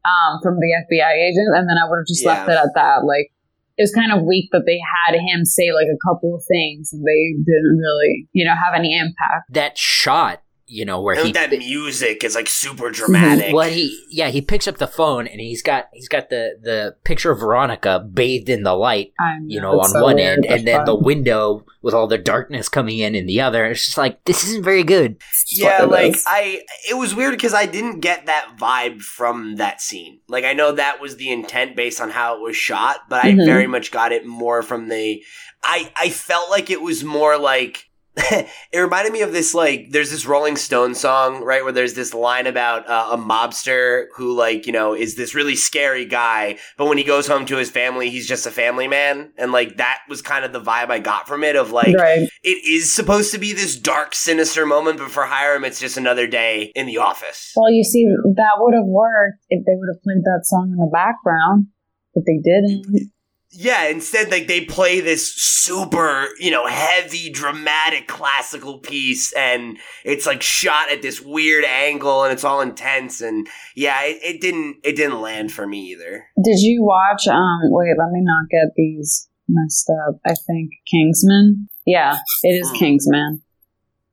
um from the FBI agent, and then I would have just left it at that. Like it was kind of weak that they had him say like a couple of things and they didn't really you know have any impact. that shot, you know, where and he that music is like super dramatic. Well, he yeah, he picks up the phone and he's got he's got the the picture of Veronica bathed in the light, I you know, on so one end, but and then the window with all the darkness coming in in the other. It's just like this isn't very good. It's Yeah, like is. I, it was weird because I didn't get that vibe from that scene. Like I know that was the intent based on how it was shot, but I Mhm. very much got it more from the. I I felt like it was more like. it reminded me of this like there's this Rolling Stone song right where there's this line about uh, a mobster who like you know is this really scary guy but when he goes home to his family he's just a family man and like that was kind of the vibe I got from it of like right. it is supposed to be this dark, sinister moment, but for Hiram, it's just another day in the office. Well, you see, that would have worked if they would have played that song in the background, but they didn't. Yeah, instead, like they play this super, you know, heavy, dramatic, classical piece, and it's like shot at this weird angle, and it's all intense, and yeah, it, it didn't, it didn't land for me either. Did you watch? Um, wait, let me not get these messed up. I think Kingsman. Yeah, it is Hmm. Kingsman.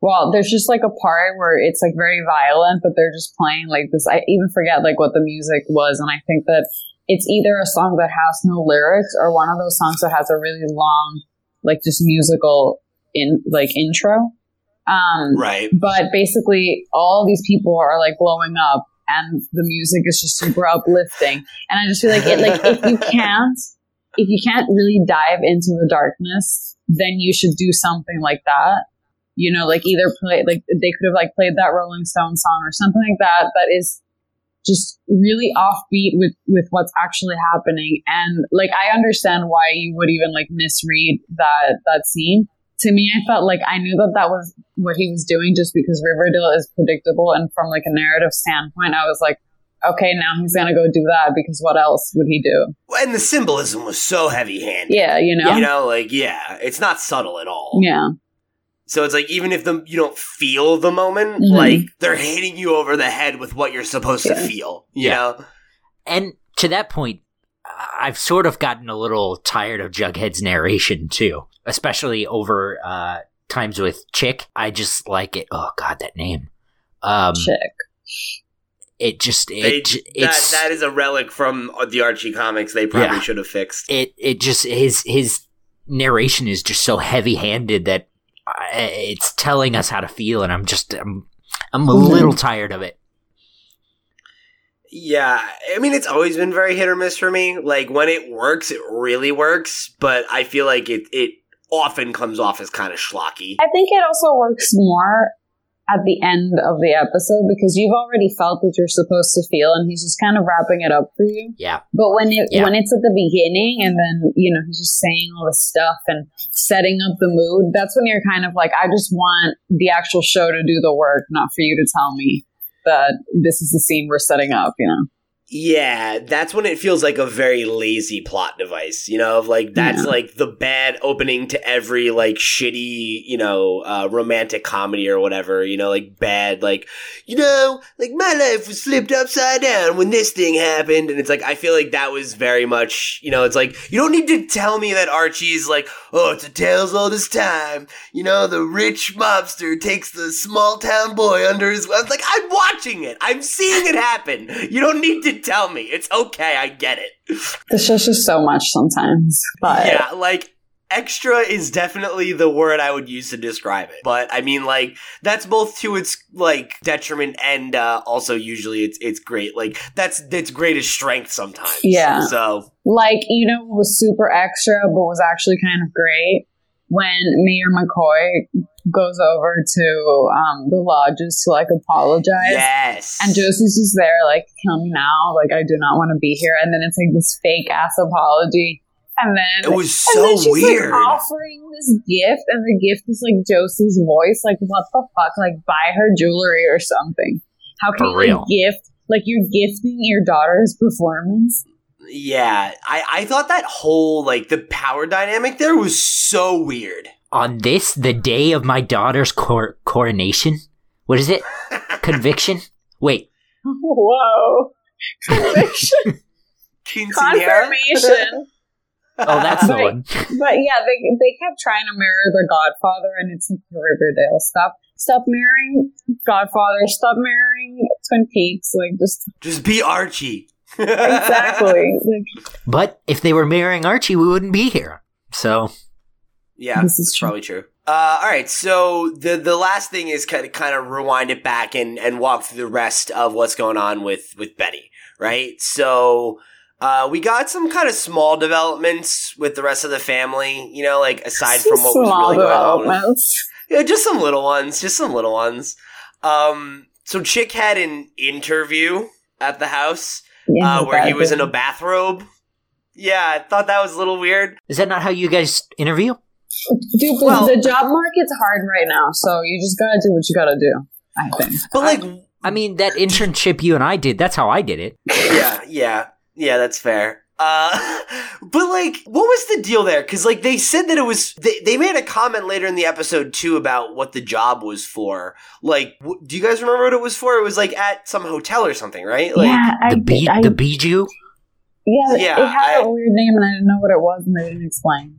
Well, there's just like a part where it's like very violent, but they're just playing like this. I even forget like what the music was, and I think that it's either a song that has no lyrics or one of those songs that has a really long, like just musical in like intro. Um, Right. but basically all these people are like blowing up and the music is just super uplifting and i just feel like it like if you can't if you can't really dive into the darkness then you should do something like that you know like either play like they could have like played that rolling stone song or something like that that is just really offbeat with with what's actually happening. And like i understand why you would even like misread that that scene. To me i felt like i knew that that was what he was doing just because riverdale is predictable. And from like a narrative standpoint i was like okay now he's gonna go do that because what else would he do? And the symbolism was so heavy-handed. yeah you know? You know, like yeah, it's not subtle at all. yeah So it's like even if the you don't feel the moment, Mhm. like they're hitting you over the head with what you're supposed to feel. You Yeah. know? And to that point, I've sort of gotten a little tired of Jughead's narration too, especially over uh, times with Chic. I just like it. Oh God, that name. Um, chic it just They, it j- that that is a relic from the Archie comics. They probably Yeah. should have fixed. it it just his his narration is just so heavy handed that I, it's telling us how to feel, and I'm just I'm I'm a little tired of it. Yeah, I mean it's always been very hit or miss for me. Like when it works, it really works, but I feel like it it often comes off as kind of schlocky. I think it also works more at the end of the episode because you've already felt what you're supposed to feel and he's just kind of wrapping it up for you. Yeah. But when it Yeah. when it's at the beginning and then, you know, he's just saying all this stuff and setting up the mood, that's when you're kind of like, I just want the actual show to do the work, not for you to tell me that this is the scene we're setting up, you know. Yeah, that's when it feels like a very lazy plot device, you know, of like that's Yeah. like the bad opening to every like shitty, you know, uh romantic comedy or whatever, you know, like bad like you know, like my life was flipped upside down when this thing happened and it's like I feel like that was very much, you know, it's like you don't need to tell me that Archie's like, "Oh, it's a tales all this time." You know, the rich mobster takes the small town boy under his I was like, "I'm watching it. I'm seeing it happen. You don't need to tell me. It's okay. I get it. The show's just so much sometimes. But Yeah, like extra is definitely the word I would use to describe it. But I mean, like that's both to its like detriment and uh, also usually it's it's great. Like that's its greatest strength sometimes. Yeah. So like you know, it was super extra, but was actually kind of great when Mayor McCoy goes over to um, the lodges to like apologize. yes, And Josie's just there, like, kill me now. Like, I do not want to be here. And then it's like this fake ass apology. And then it was so she's weird. like offering this gift, and the gift is like Josie's voice. Like, what the fuck? Like, buy her jewelry or something. How can For you real. like, gift? Like, you're gifting your daughter's performance. Yeah, I I thought that whole like the power dynamic there was so weird. On this, the day of my daughter's cor- coronation. What is it? Conviction? Wait, Whoa! Conviction, confirmation. oh, that's the Right. one. But yeah, they they kept trying to mirror The Godfather, and it's like Riverdale. Stop, stop mirroring Godfather. Stop mirroring Twin Peaks. Like just Just be Archie. Exactly. But if they were marrying Archie, we wouldn't be here. So, Yeah, This is that's true. probably true. Uh, all right, so the the last thing is kind of kind of rewind it back and and walk through the rest of what's going on with with Betty, right? So. Uh, we got some kind of small developments with the rest of the family, you know, like aside from what was small really going on. with- developments. Yeah, just some little ones, just some little ones. Um, so Chic had an interview at the house Yeah, uh, where he was in a bathrobe. Yeah, I thought that was a little weird. is that not how you guys interview? Dude, Well- the job market's hard right now, so you just gotta do what you gotta do. I think. But like, I mean, that internship you and I did, that's how I did it. yeah, yeah, yeah, that's fair. Uh, but like, what was the deal there? Because like they said that it was they, they made a comment later in the episode too about what the job was for. Like, w- do you guys remember what it was for? It was like at some hotel or something, right? Like, yeah, I, The bee, I, the bijou. yeah, Yeah, it had I- a weird name, and I didn't know what it was, and they didn't explain.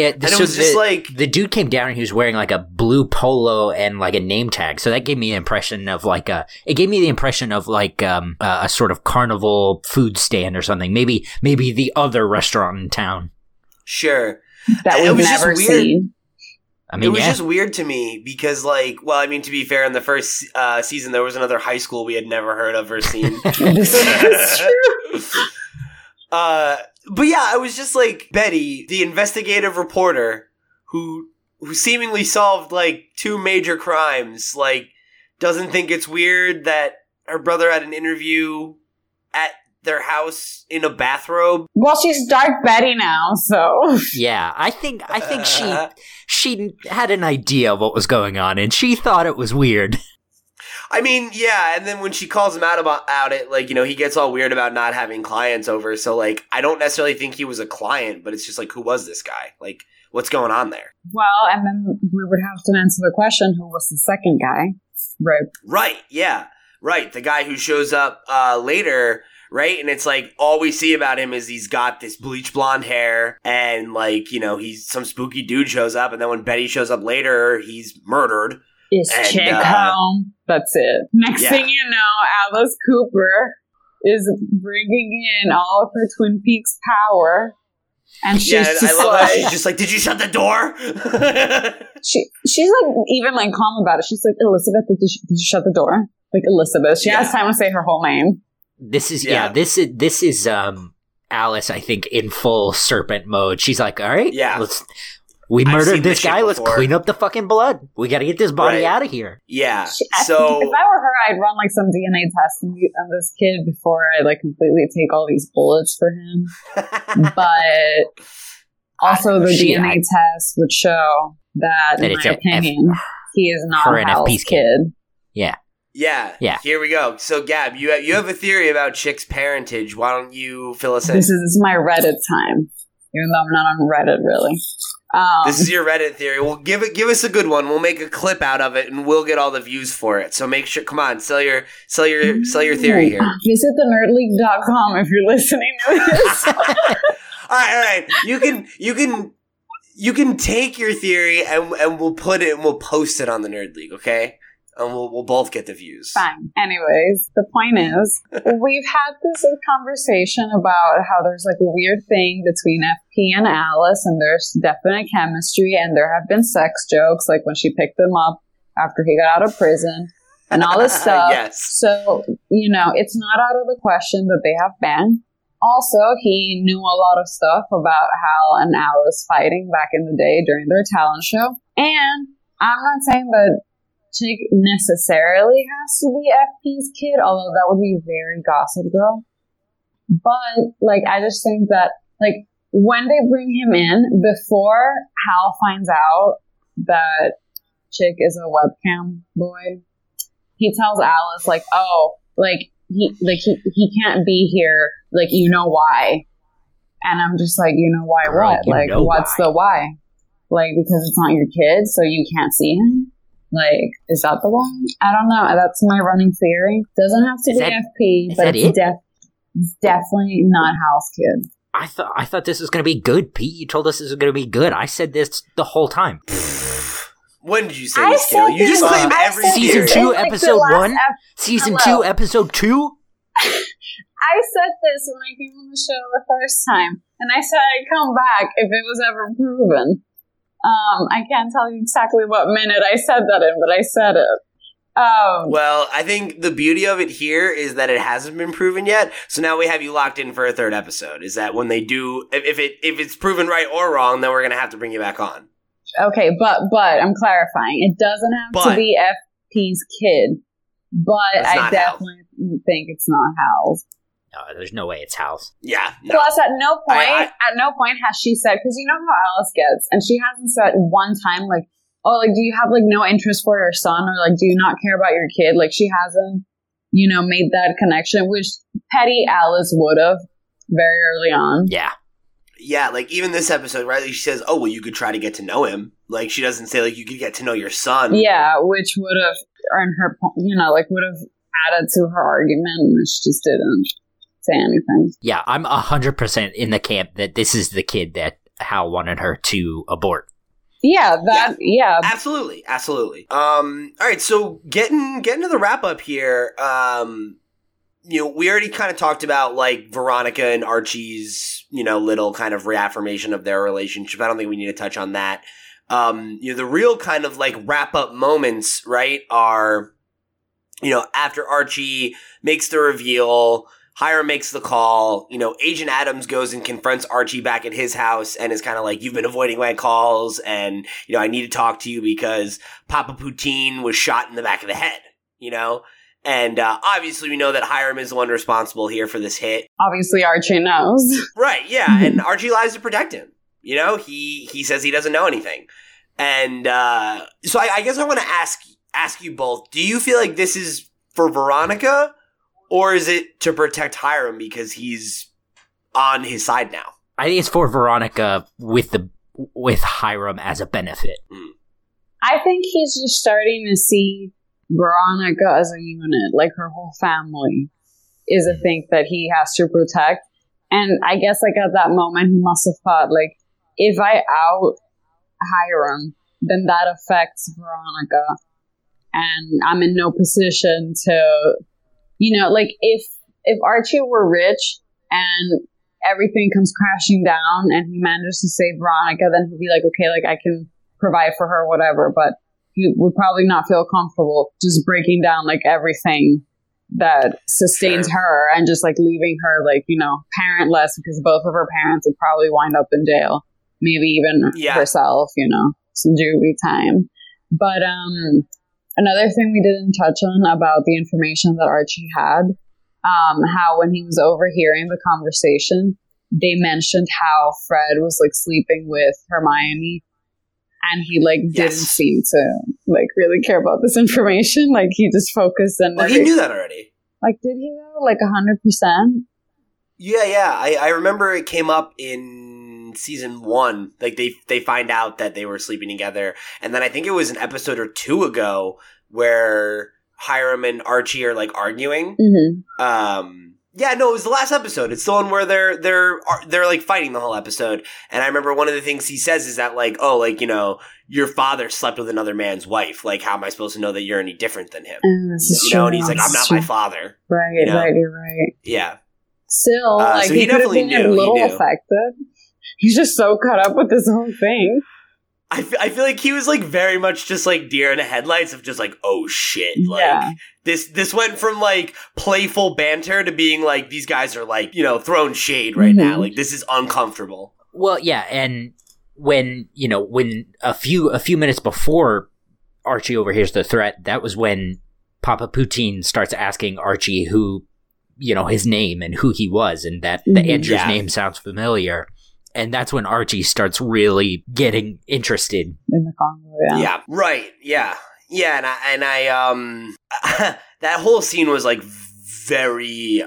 It, and it so was just like the dude came down and he was wearing like a blue polo and like a name tag. So that gave me an impression of like a, it gave me the impression of like um, a, a sort of carnival food stand or something. Maybe, maybe the other restaurant in town. sure. That we've was just never weird. seen. I mean, it was yeah. just weird to me because, like, well, I mean, to be fair, in the first uh, season, there was another high school we had never heard of or seen. this is true. uh, but yeah, I was just like Betty, the investigative reporter who who seemingly solved like two major crimes. Like, doesn't think it's weird that her brother had an interview at their house in a bathrobe. Well, she's Dark Betty now, so yeah, I think, I think she, she had an idea of what was going on and she thought it was weird. I mean, yeah, and then when she calls him out about out it, like you know, he gets all weird about not having clients over. So like, I don't necessarily think he was a client, but it's just like, who was this guy? Like, what's going on there? well, and then we would have to answer the question: Who was the second guy? Right. Right? Yeah, right. The guy who shows up uh, later, right? And it's like all we see about him is he's got this bleach blonde hair, and like you know, he's some spooky dude shows up, and then when Betty shows up later, he's murdered. Is And, chic uh, home? That's it. Next yeah. thing you know, Alice Cooper is bringing in all of her Twin Peaks power, and she's yeah, just I love like, how she's just like, "Did you shut the door?" she she's like even like calm about it. She's like Elizabeth, did you, did you shut the door? Like Elizabeth, she has time to say her whole name. This is, Yeah. yeah, this is, this is, um, Alice, I think, in full serpent mode. She's like, all right, Yeah. let's, we murdered this this shit guy. Let's clean up the fucking blood. We got to get this body Right. out of here. yeah. So if I were her, I'd run like some DNA test on uh, this kid before I like completely take all these bullets for him. But also, the She- DNA test would show that, That in it's my a F- opinion, he is not her and FP's kid. kid. Yeah. Yeah. Yeah. Here we go. So, Gab, you have, you have a theory about Chic's parentage. Why don't you fill us in? This is, this is my Reddit time, even though I'm not on Reddit really. Um, This is your Reddit theory. Well, give it, give us a good one. We'll make a clip out of it, and we'll get all the views for it. So make sure. Come on, sell your, sell your, sell your theory here. All Visit the nerdleague.com if you're listening to this. right, all right. You can, you can, you can take your theory, and and we'll put it, and we'll post it on the Nerd League. Okay. And we'll we'll both get the views. Fine. Anyways, the point is, we've had this conversation about how there's like a weird thing between FP and Alice, and there's definite chemistry, and there have been sex jokes, like when she picked him up after he got out of prison, and all this stuff. yes. So, you know, it's not out of the question that they have been. Also, he knew a lot of stuff about Hal and Alice fighting back in the day during their talent show. And I'm not saying that Chic necessarily has to be FP's kid, although that would be very gossip girl. But, like, I just think that, like, when they bring him in, before Hal finds out that Chic is a webcam boy, he tells Alice, like, oh, like, he, like, he, he can't be here, like, you know why. And I'm just like, you know why Girl, what? like, what's why. the why? Like, because it's not your kid, so you can't see him? Like, is that the one? I don't know. That's my running theory. Doesn't have to Is be that- FP, but it's it? def- it's definitely not House kid. I thought I thought this was going to be good, Pete. You told us this was going to be good. I said this the whole time. When did you say I this, Cale? said You just this- claim every said Season two, like, episode one? ep- Season Hello. two, episode two. I said this when I came on the show the first time, and I said I'd come back if it was ever proven. Um, I can't tell you exactly what minute I said that in, but I said it. Um, Well, I think the beauty of it here is that it hasn't been proven yet. So now we have you locked in for a third episode. Is that when they do, if, it if it's proven right or wrong, then we're gonna have to bring you back on. okay, but but I'm clarifying. It doesn't have But- to be FP's kid, but I definitely think it's not Hal's. No, there's no way it's Hal's. Yeah. No. Plus, at no point, I- at no point has she said because you know how Alice gets, and she hasn't said one time like, "Oh, like, do you have like no interest for your son, or like, do you not care about your kid?" Like, she hasn't, you know, made that connection, which petty Alice would have very early on. Yeah, Yeah, like even this episode, right? Like she says, "Oh, well, you could try to get to know him." Like she doesn't say like you could get to know your son. Yeah, which would have earned her, po- you know, like would have added to her argument, and she just didn't say anything. yeah. I'm hundred percent in the camp that this is the kid that Hal wanted her to abort. Yeah, that. Yeah, Absolutely, absolutely. Um, all right, so getting getting to the wrap up here. Um, you know, we already kind of talked about like Veronica and Archie's, you know, little kind of reaffirmation of their relationship. I don't think we need to touch on that. Um, you know, the real kind of like wrap up moments, right, are, you know, after Archie makes the reveal, Hiram makes the call, you know, Agent Adams goes and confronts Archie back at his house and is kind of like, you've been avoiding my calls and, you know, I need to talk to you because Papa Poutine was shot in the back of the head, you know? And, uh, obviously we know that Hiram is the one responsible here for this hit. obviously Archie knows. Right, yeah, and Archie lies to protect him. You know, he he says he doesn't know anything, and uh, so I, I guess I want to ask ask you both: Do you feel like this is for Veronica, or is it to protect Hiram because he's on his side now? I think it's for Veronica with the with Hiram as a benefit. Hmm. I think he's just starting to see Veronica as a unit, like her whole family is a hmm. thing that he has to protect. And I guess like at that moment he must have thought like if I out Hiram, then that affects Veronica. And I'm in no position to you know, like if if Archie were rich and everything comes crashing down and he manages to save Veronica, then he'd be like, okay, like I can provide for her, whatever. But he would probably not feel comfortable just breaking down like everything that sustains Sure. her and just like leaving her like you know parentless because both of her parents would probably wind up in jail, maybe even Yeah. herself. You know, some juvie time. But um, another thing we didn't touch on about the information that Archie had, um, how when he was overhearing the conversation, they mentioned how Fred was like sleeping with Hermione and he like didn't Yes. seem to like really care about this information. Like he just focused on Well, he knew that already. like did he know? Like a hundred percent? Yeah, yeah. I, I remember it came up in season one. Like they they find out that they were sleeping together, and then I think it was an episode or two ago where Hiram and Archie are like arguing. Mm-hmm. Um, Yeah, no, it was the last episode. It's the one where they're they're they're like fighting the whole episode. And I remember one of the things he says is that like, oh, like you know, your father slept with another man's wife. Like, how am I supposed to know that you're any different than him? Uh, You know, and he's like, I'm not my father. Right, you know? right, you're right. Yeah, Still, Uh, like so he he, definitely knew, a little affected. He's just so caught up with this whole thing. I I feel like he was like very much just like deer in the headlights of just like, oh shit, like. Yeah. This this went from like playful banter to being like these guys are like you know throwing shade right now Mhm. like this is uncomfortable. Well, yeah, and when you know when a few a few minutes before Archie overhears the threat, that was when Papa Poutine starts asking Archie who you know his name and who he was, and that the Mhm. Andrew's Yeah. name sounds familiar. And that's when Archie starts really getting interested. in the Congo. Yeah. Yeah. Right. Yeah. Yeah. And I, and I, um, that whole scene was like very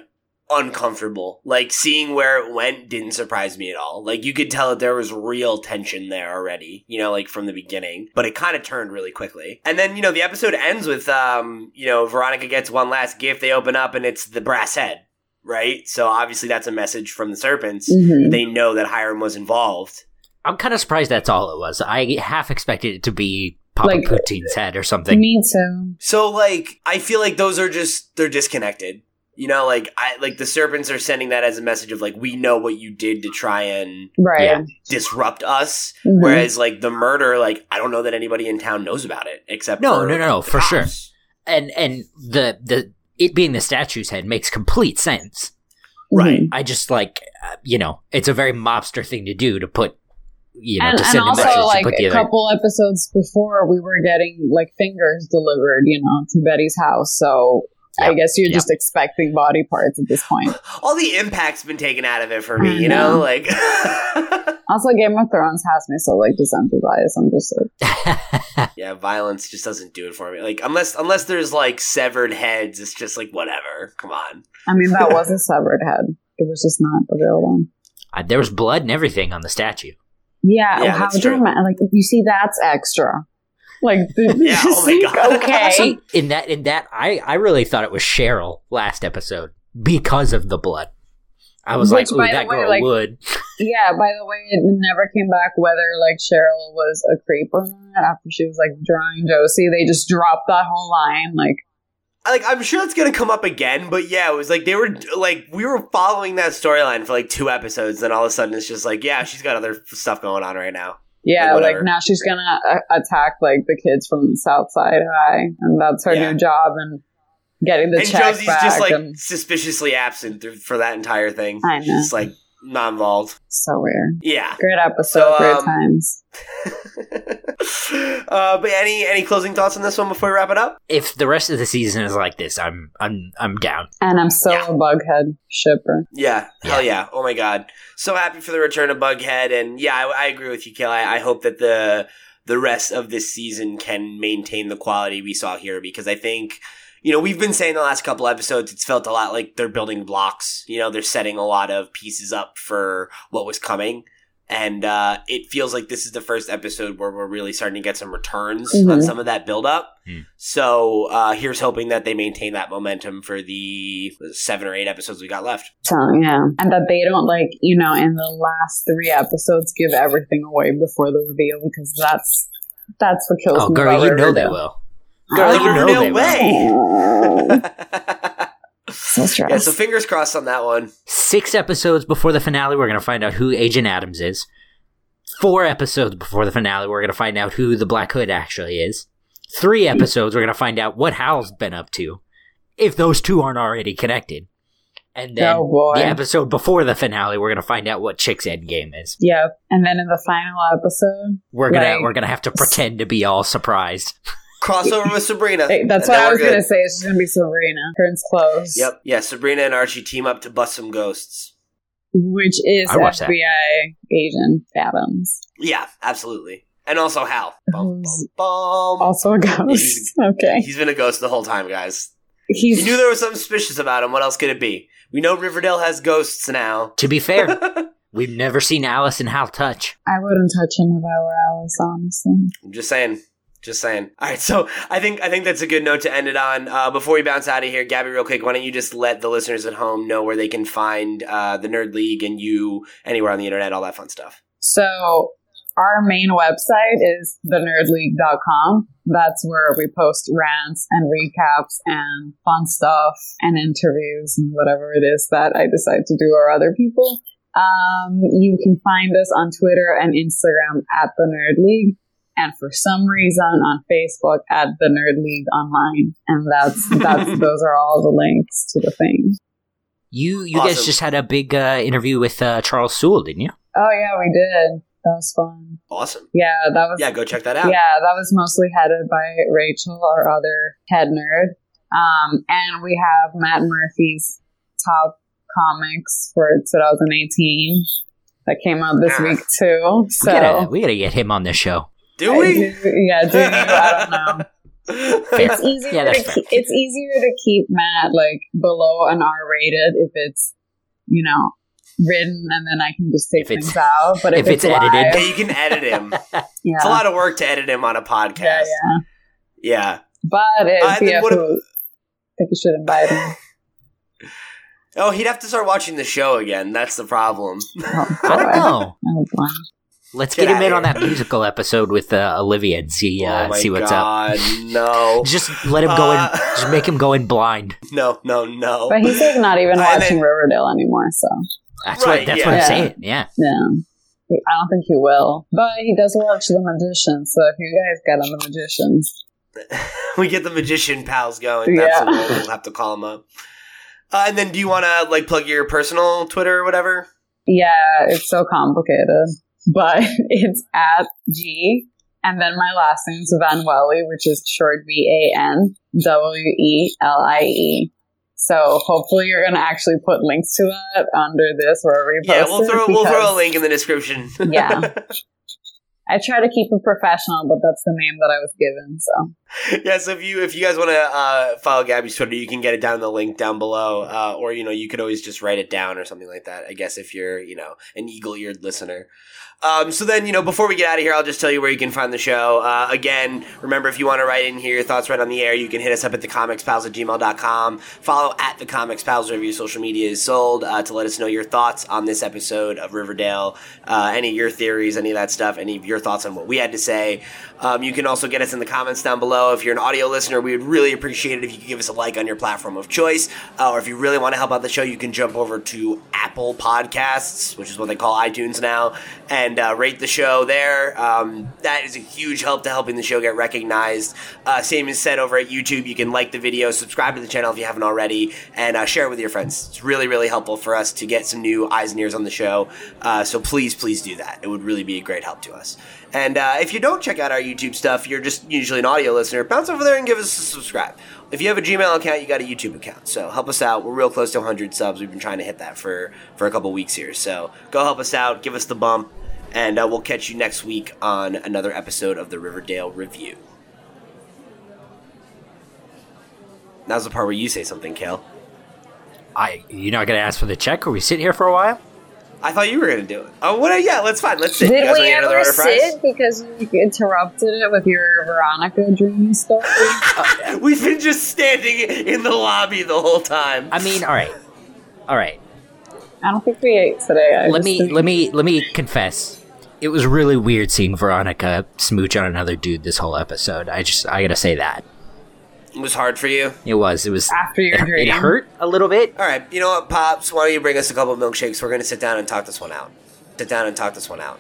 uncomfortable. Like seeing where it went didn't surprise me at all. Like you could tell that there was real tension there already, you know, like from the beginning, but it kind of turned really quickly. And then, you know, the episode ends with, um, you know, Veronica gets one last gift. They open up and it's the brass head. Right. So obviously that's a message from the serpents. Mhm. They know that Hiram was involved. I'm kind of surprised that's all it was. I half expected it to be Papa Like- Poutine's head or something. Me too. So like I feel like those are just they're disconnected. You know, like I like the serpents are sending that as a message of like we know what you did to try and Right. Yeah. disrupt us. Mhm. Whereas like the murder, like I don't know that anybody in town knows about it except No, for no, no, no, the for sure. and and the the it being the statue's head makes complete sense. Right. Mhm. I just like uh, you know, it's a very mobster thing to do to put you know and, to and send a message also, to like put the a other. couple episodes before, we were getting like fingers delivered, you know, to Betty's house. So I guess you're yep. just expecting body parts at this point. All the impact's been taken out of it for me, I you know? know. Like Also, Game of Thrones has me so like desensitized. I'm just like, Yeah, violence just doesn't do it for me. Like unless unless there's like severed heads, it's just like whatever. Come on. I mean, that was a severed head. It was just not the real one. Uh, there was blood and everything on the statue. Yeah, Yeah, how that's true. dramatic! Like you see, that's extra. Like, Yeah, oh my God. okay, See, in that in that I I really thought it was Cheryl last episode because of the blood. I was Which, like, by "Ooh, the that way, girl like- would." yeah. By the way, it never came back whether like Cheryl was a creep or not. After she was like drawing Josie, they just dropped that whole line. Like, like I'm sure it's gonna come up again, but yeah, it was like they were like we were following that storyline for like two episodes, and all of a sudden it's just like yeah, she's got other stuff going on right now. Yeah, Like, now she's gonna attack like the kids from Southside High, and that's her Yeah. new job. And getting the and check Josie's back. just like and suspiciously absent for that entire thing. I know. She's just like not involved. so weird. Yeah. Great episode, So, great um, times. uh, but any any closing thoughts on this one before we wrap it up? If the rest of the season is like this, I'm I'm I'm down. And I'm still yeah. a Bughead shipper. Yeah, hell yeah! Oh my god, so happy for the return of Bughead, and yeah, I, I agree with you, Kill. I, I hope that the the rest of this season can maintain the quality we saw here because I think you know we've been saying the last couple episodes it's felt a lot like they're building blocks. You know, they're setting a lot of pieces up for what was coming. And uh, it feels like this is the first episode where we're really starting to get some returns on Mhm. some of that build up. Hmm. So uh, here's hoping that they maintain that momentum for the seven or eight episodes we got left. So yeah, and that they don't like you know in the last three episodes give everything away before the reveal because that's that's what kills Oh, me. girl, you know they will. Girl, you you know know they will. way. So stressed. yeah, so fingers crossed on that one. Six episodes before the finale, we're going to find out who Agent Adams is. Four episodes before the finale, we're going to find out who the Black Hood actually is. Three hmm. episodes, we're going to find out what Hal's been up to, if those two aren't already connected. And then oh the episode before the finale, we're going to find out what Chic's end game is. Yep. And then in the final episode, We're gonna Right. we're gonna have to pretend to be all surprised. Crossover with Sabrina. Hey, that's And what I was gonna say. It's just gonna be Sabrina. Turns close. Yep. Yeah, Sabrina and Archie team up to bust some ghosts. Which is I watched that. FBI agent Adams. Yeah, absolutely. And also Hal. Bum, bum, bum. Also a ghost. He's- okay. He's been a ghost the whole time, guys. He's You knew there was something suspicious about him. What else could it be? We know Riverdale has ghosts now. To be fair, we've never seen Alice and Hal touch. I wouldn't touch him if I were Alice, honestly. I'm just saying. Just saying. All right, so I think I think that's a good note to end it on. Uh, before we bounce out of here, Gaby, real quick, why don't you just let the listeners at home know where they can find uh, the Nerd League and you anywhere on the internet, all that fun stuff. So our main website is thenerdleague.com. That's where we post rants and recaps and fun stuff and interviews and whatever it is that I decide to do or other people. Um, you can find us on Twitter and Instagram at the Nerd League and for some reason on Facebook at the Nerd League Online, and that's that's those are all the links to the thing. You you Awesome. guys just had a big uh, interview with uh, Charles Sewell, didn't you? Oh yeah, we did. That was fun. Awesome. Yeah, that was Yeah, go check that out. yeah, that was mostly headed by Rachel, our other head nerd. Um, and we have Matt Murphy's top comics for 2018 that came out this Ah. week too. We So gotta, we gotta get him on this show. Do we? do- yeah, do you? I don't know. It's easier Yeah, to keep, it's easier to keep Matt like below an R rated if it's you know written and then I can just take things out. But if, if it's it's, edited. yeah, live, you can edit him. yeah, It's a lot of work to edit him on a podcast. yeah, yeah. Yeah. But if Uh, then you have to, ab- I think you should invite him. Oh, he'd have to start watching the show again. That's the problem. Oh, I don't boy. know. Oh, boy. Let's Get get him outta in on that musical episode with uh, Olivia and see uh, oh my see what's god, up. no. Just let him go in. Uh, Just make him go in blind. No, no, no. But he's like not even and watching then- Riverdale anymore, so That's Right, what that's yeah. what I'm Yeah. saying. Yeah. yeah. I don't think he will. But he does watch The Magician, so if you guys get on The Magicians, we get the magician pals going. Yeah. That's what we'll, we'll have to call him up. Uh, and then, do you want to like plug your personal Twitter or whatever? yeah, it's so complicated. But it's at G, and then my last name's Van Welie, which is short V A N W E L I E. So hopefully you're gonna actually put links to that under this wherever you post Yeah, we'll throw we'll throw a link in the description. Yeah. I try to keep it professional, but that's the name that I was given. So yeah, so if you if you guys want to uh, follow Gaby's Twitter, you can get it down in the link down below, uh, or you know you could always just write it down or something like that. I guess if you're you know an eagle eared listener. Um, so then you know before we get out of here, I'll just tell you where you can find the show. Uh, again, remember if you want to write in here your thoughts right on the air, you can hit us up at thecomicspals at gmail.com. Follow at the Comics Pals wherever your social media is sold uh, to let us know your thoughts on this episode of Riverdale, uh, any of your theories, any of that stuff, any of your thoughts on what we had to say. Um, you can also get us in the comments down below. If you're an audio listener, we would really appreciate it if you could give us a like on your platform of choice. Uh, or if you really want to help out the show, you can jump over to Apple Podcasts, which is what they call iTunes now, and uh, rate the show there. Um, that is a huge help to helping the show get recognized. Uh, same is said over at YouTube. You can like the video, subscribe to the channel if you haven't already, and uh, share it with your friends. It's really, really helpful for us to get some new eyes and ears on the show. Uh, so please, please do that. It would really be a great help to us. And uh, if you don't check out our YouTube stuff, you're just usually an audio listener, bounce over there and give us a subscribe. If you have a Gmail account, you got a YouTube account. So help us out. We're real close to 100 subs. We've been trying to hit that for, for a couple weeks here. So go help us out, give us the bump, and uh, we'll catch you next week on another episode of the Riverdale Review. Now's the part where you say something, Cale. I you're not gonna ask for the check? Are we sitting here for a while? I thought you were gonna do it. Oh, what? Yeah, let's fine. Let's sit. you did guys we wanna get another ever order fries? sit because you interrupted it with your Veronica dream story? We've been just standing in the lobby the whole time. I mean, all right, all right. I don't think we ate today. I let me think- let me let me confess. It was really weird seeing Veronica smooch on another dude this whole episode. I just I gotta say that It was hard for you. it was it was after your it, dream. it hurt a little bit. All right, you know what, Pops? Why don't you bring us a couple of milkshakes? We're going to sit down and talk this one out. Sit down and talk this one out.